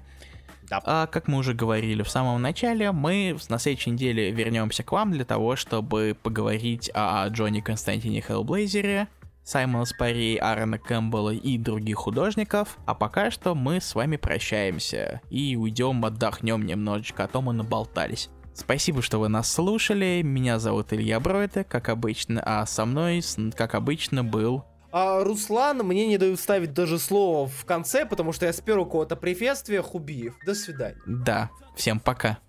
B: Да. А, как мы уже говорили в самом начале, мы на следующей неделе вернемся к вам для того, чтобы поговорить о Джонни Константине Хеллблейзере, Саймона Спари, Аарона Кэмпбелла и других художников. А пока что мы с вами прощаемся и уйдем, отдохнем немножечко, а то мы наболтались. Спасибо, что вы нас слушали. Меня зовут Илья Бройте, как обычно, а со мной, как обычно, был
A: а Руслан мне не дают ставить даже слово в конце, потому что я спер у кого-то приветствие Хубиев. До свидания.
B: Да, всем пока.